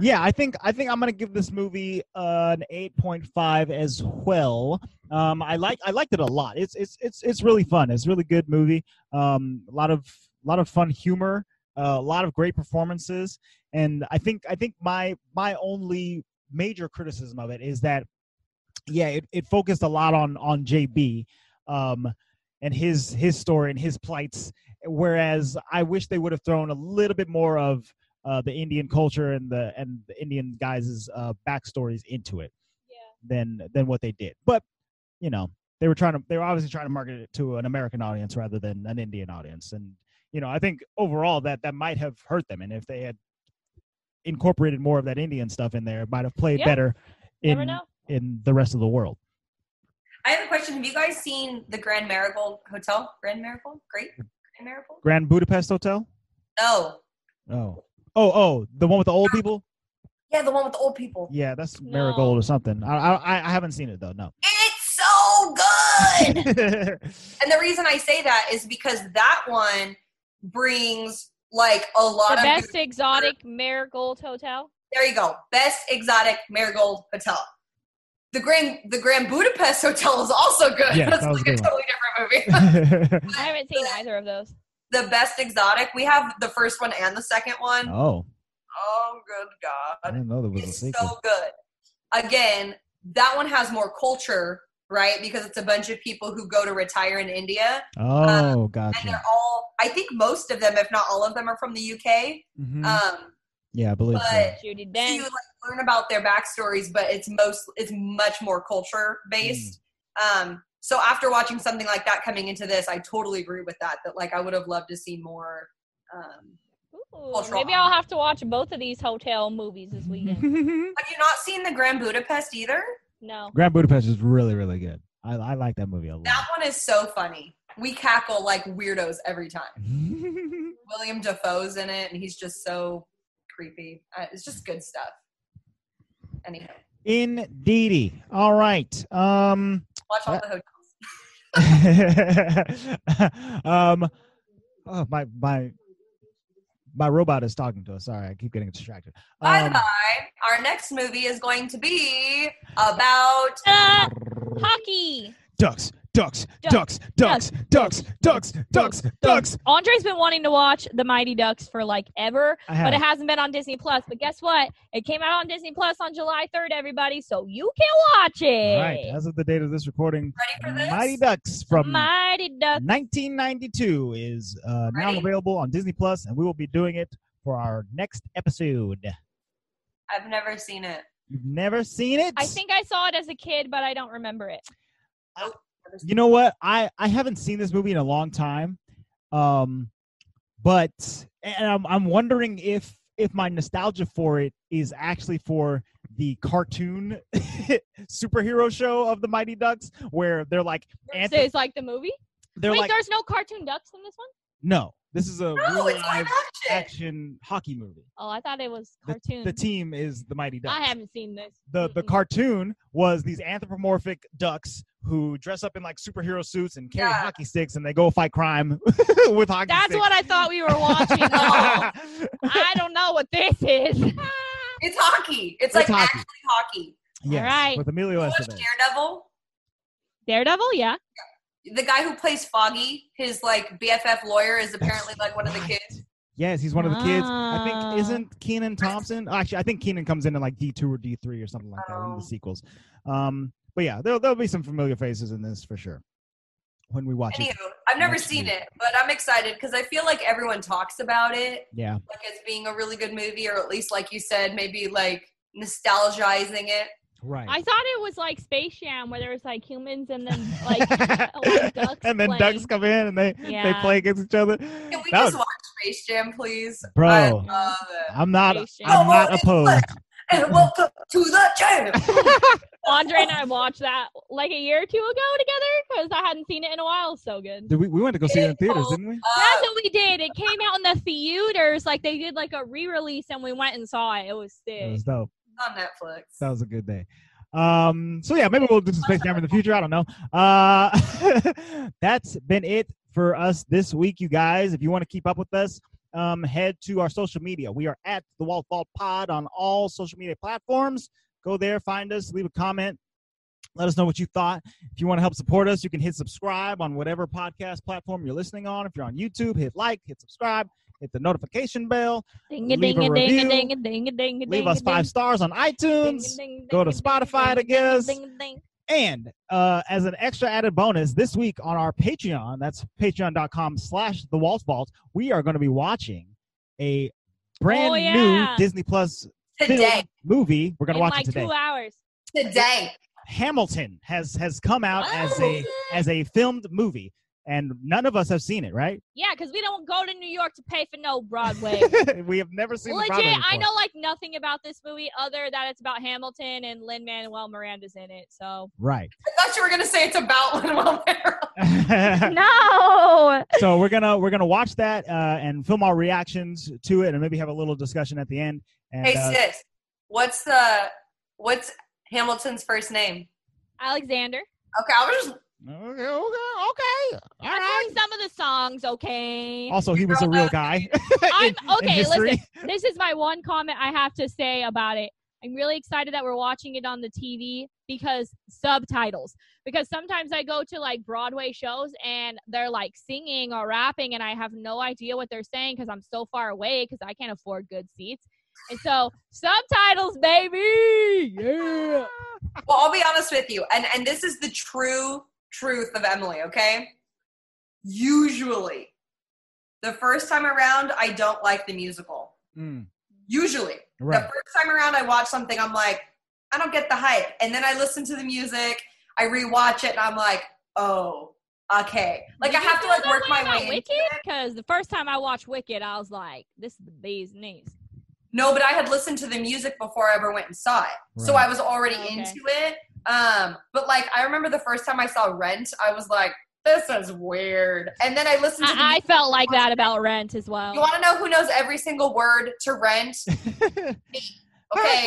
yeah, I think I think I'm gonna give this movie uh, an 8.5 as well. Um, I like I liked it a lot. It's it's it's it's really fun. It's a really good movie. Um, a lot of a lot of fun humor. Uh, a lot of great performances, and I think I think my my only major criticism of it is that yeah, it, it focused a lot on on JB, um, and his his story and his plights whereas I wish they would have thrown a little bit more of uh, the Indian culture and the and the Indian guys' uh, backstories into it yeah. than than what they did. But you know, they were trying to they were obviously trying to market it to an American audience rather than an Indian audience, and you know, I think overall that that might have hurt them. And if they had incorporated more of that Indian stuff in there, it might have played Yeah. better in in the rest of the world. I have a question. Have you guys seen the Grand Marigold Hotel? Grand Marigold? Great. Grand Marigold? Grand Budapest Hotel. No. Oh, oh, oh, the one with the old people. Yeah, the one with the old people. Yeah, that's No. Marigold or something. I, I I haven't seen it though. No. It's so good. and the reason I say that is because that one brings like a lot The of best exotic marigold hotel. There you go. Best exotic marigold hotel. The Grand the Grand Budapest Hotel is also good. Yeah, That's that was like a a good totally different movie. I haven't seen either of those. The best exotic. We have the first one and the second one. oh, Oh, good God. I God. didn't know there was a sequel. so good. Again, that one has more culture, right? Because it's a bunch of people who go to retire in India. oh, and gotcha. they're all, I think most of them, if not all of them, are from the UK. Mhm. Um, yeah, I believe so. but Judy so you like learn about their backstories, but it's most it's much more culture based. Mm. Um, so after watching something like that coming into this, I totally agree with that. That like I would have loved to see more. Um, Ooh, maybe I'll have to watch both of these hotel movies this weekend. have you not seen the Grand Budapest either? No. Grand Budapest is really, really good. I, I like that movie a lot. That one is so funny. We cackle like weirdos every time. William Dafoe's in it, and he's just so creepy. Uh, it's just good stuff. Anyhow, Indeedy. All right. Um. watch all the hotels. um. Oh, my my my robot is talking to us. Sorry, I keep getting distracted. By the Um, by, our next movie is going to be about Uh, hockey. ducks, ducks, Duck, ducks, ducks, ducks, ducks, ducks, ducks. Andre's been wanting to watch The Mighty Ducks for like ever, but it hasn't been on Disney Plus. But guess what? It came out on Disney Plus on July 3rd, everybody, so you can watch it. All right. As of the date of this recording, Ready for this? Mighty Ducks from Mighty Ducks. 1992 is uh, now available on Disney Plus, and we will be doing it for our next episode. I've never seen it. You've never seen it? I think I saw it as a kid, but I don't remember it. You know what i i haven't seen this movie in a long time um but and i'm, I'm wondering if if my nostalgia for it is actually for the cartoon superhero show of the mighty ducks where they're like Anth- is like the movie. Wait, like there's no cartoon ducks in this one? no this is a No, real it's live live action. action hockey movie Oh, I thought it was the, cartoon. the team is the mighty ducks I haven't seen this. the the cartoon was these anthropomorphic ducks who dress up in like superhero suits and carry Yeah. hockey sticks and they go fight crime with hockey That's sticks. what I thought we were watching. Oh, I don't know what this is. It's hockey. It's, It's like hockey. actually hockey. yes, Alright. with Emilio You Estevez. Daredevil? Daredevil, yeah. The guy who plays Foggy, his like BFF lawyer, is apparently like one of the kids. Yes, he's one of the kids. I Ah. think isn't Kenan Thompson? Actually, I think Keenan comes in in like D two or D three or something like that in Oh. the sequels. Um, but yeah, there'll there'll be some familiar faces in this for sure when we watch Anywho, it. I've never seen week. it, but I'm excited because I feel like everyone talks about it Yeah, like as being a really good movie, or at least like you said, maybe like nostalgizing it. Right. I thought it was like Space Jam where there was like humans and then like like ducks and then playing. ducks come in and they they play against each other. Can we That just would- watch Space Jam, please? Bro. I love it. I'm not. Space Jam. I'm not more opposed. And welcome to the jam. Andre and I watched that like a year or two ago together because I hadn't seen it in a while. So good. Did we, we went to go see it in theaters, didn't we? Uh, That's what we did. It came out in the theaters. Like they did like a re-release, and we went and saw it. It was sick. It was dope. On Netflix. That was a good day. Um, so yeah, maybe we'll do some Space Jam in the future. I don't know. Uh, that's been it for us this week, you guys. If you want to keep up with us, um, head to our social media. We are at the Walt Vault Pod on all social media platforms. Go there, find us, leave a comment. Let us know what you thought. If you want to help support us, you can hit subscribe on whatever podcast platform you're listening on. If you're on YouTube, hit like, hit subscribe, hit the notification bell, Ding a leave a ding a ding review, a ding a ding a ding a leave us five stars on iTunes. Ding, ding, go to Spotify ding, to get us. ding, ding, ding. And uh, as an extra added bonus, this week on our Patreon, that's patreon.com slash the Walt Vault, we are going to be watching a brand Oh, new. Disney Plus Today. movie. We're going to watch like it today. two hours. Today. Hamilton has has come out as a Oh. as a filmed movie. And none of us have seen it, right? Yeah, because we don't go to New York to pay for no Broadway. we have never seen the Legit, Broadway I know like nothing about this movie other that it's about Hamilton and Lin Manuel Miranda's in it. So Right. I thought you were gonna say it's about Lin-Manuel Miranda. no. so we're gonna we're gonna watch that uh, and film our reactions to it, and maybe have a little discussion at the end. And Hey uh, sis, what's the what's Hamilton's first name? Alexander. Okay, I was just okay, okay, okay, all I've right. heard some of the songs. Okay. Also, he was a real uh, guy. I'm in- in okay. listen, this is my one comment I have to say about it. I'm really excited that we're watching it on the TV because subtitles. Because sometimes I go to like Broadway shows and they're like singing or rapping, and I have no idea what they're saying because I'm so far away because I can't afford good seats. And so subtitles, baby. Yeah. well, I'll be honest with you, and and this is the true truth of Emily. Okay, usually, the first time around, I don't like the musical. Mm, Usually, right. the first time around, I watch something, I'm like, I don't get the hype, and then I listen to the music, I rewatch it, and I'm like, oh, okay. Like I Did you have to like work my way into Wicked it. because the first time I watched Wicked, I was like, "This is the bee's knees." No, but I had listened to the music before I ever went and saw it. So I was already Oh, okay. into it. Um, but like I remember the first time I saw Rent, I was like, this is weird. And then I listened to the I, I music. felt like that about Rent as well. You want to know who knows every single word to Rent? Okay.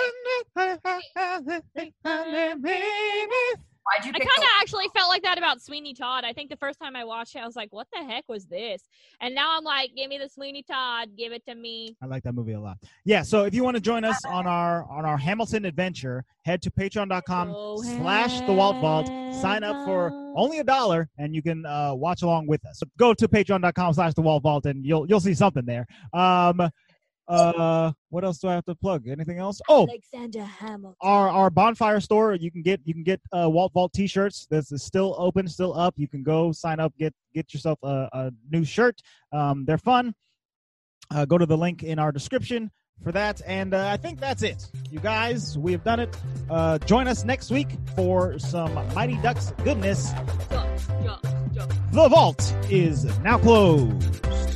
Why'd you I kind of the- actually felt like that about Sweeney Todd. I think the first time I watched it, I was like, "What the heck was this?" And now I'm like, "Give me the Sweeney Todd, give it to me." I like that movie a lot. Yeah, so if you want to join us on our on our Hamilton adventure, head to Patreon.com/slash The Walt Vault. Sign up for only a dollar and you can uh, watch along with us. So go to patreon.com slash the Walt Vault and you'll you'll see something there. Um uh what else do I have to plug? Anything else? Oh, Alexander Hamilton. our our bonfire store you can get you can get uh, Walt Vault t-shirts. This is still open still up. You can go sign up get get yourself a, a new shirt. Um, they're fun. Uh, go to the link in our description for that. And uh, I think that's it. You guys we have done it. Uh, join us next week for some Mighty Ducks goodness. Duck, duck, duck. the vault is now closed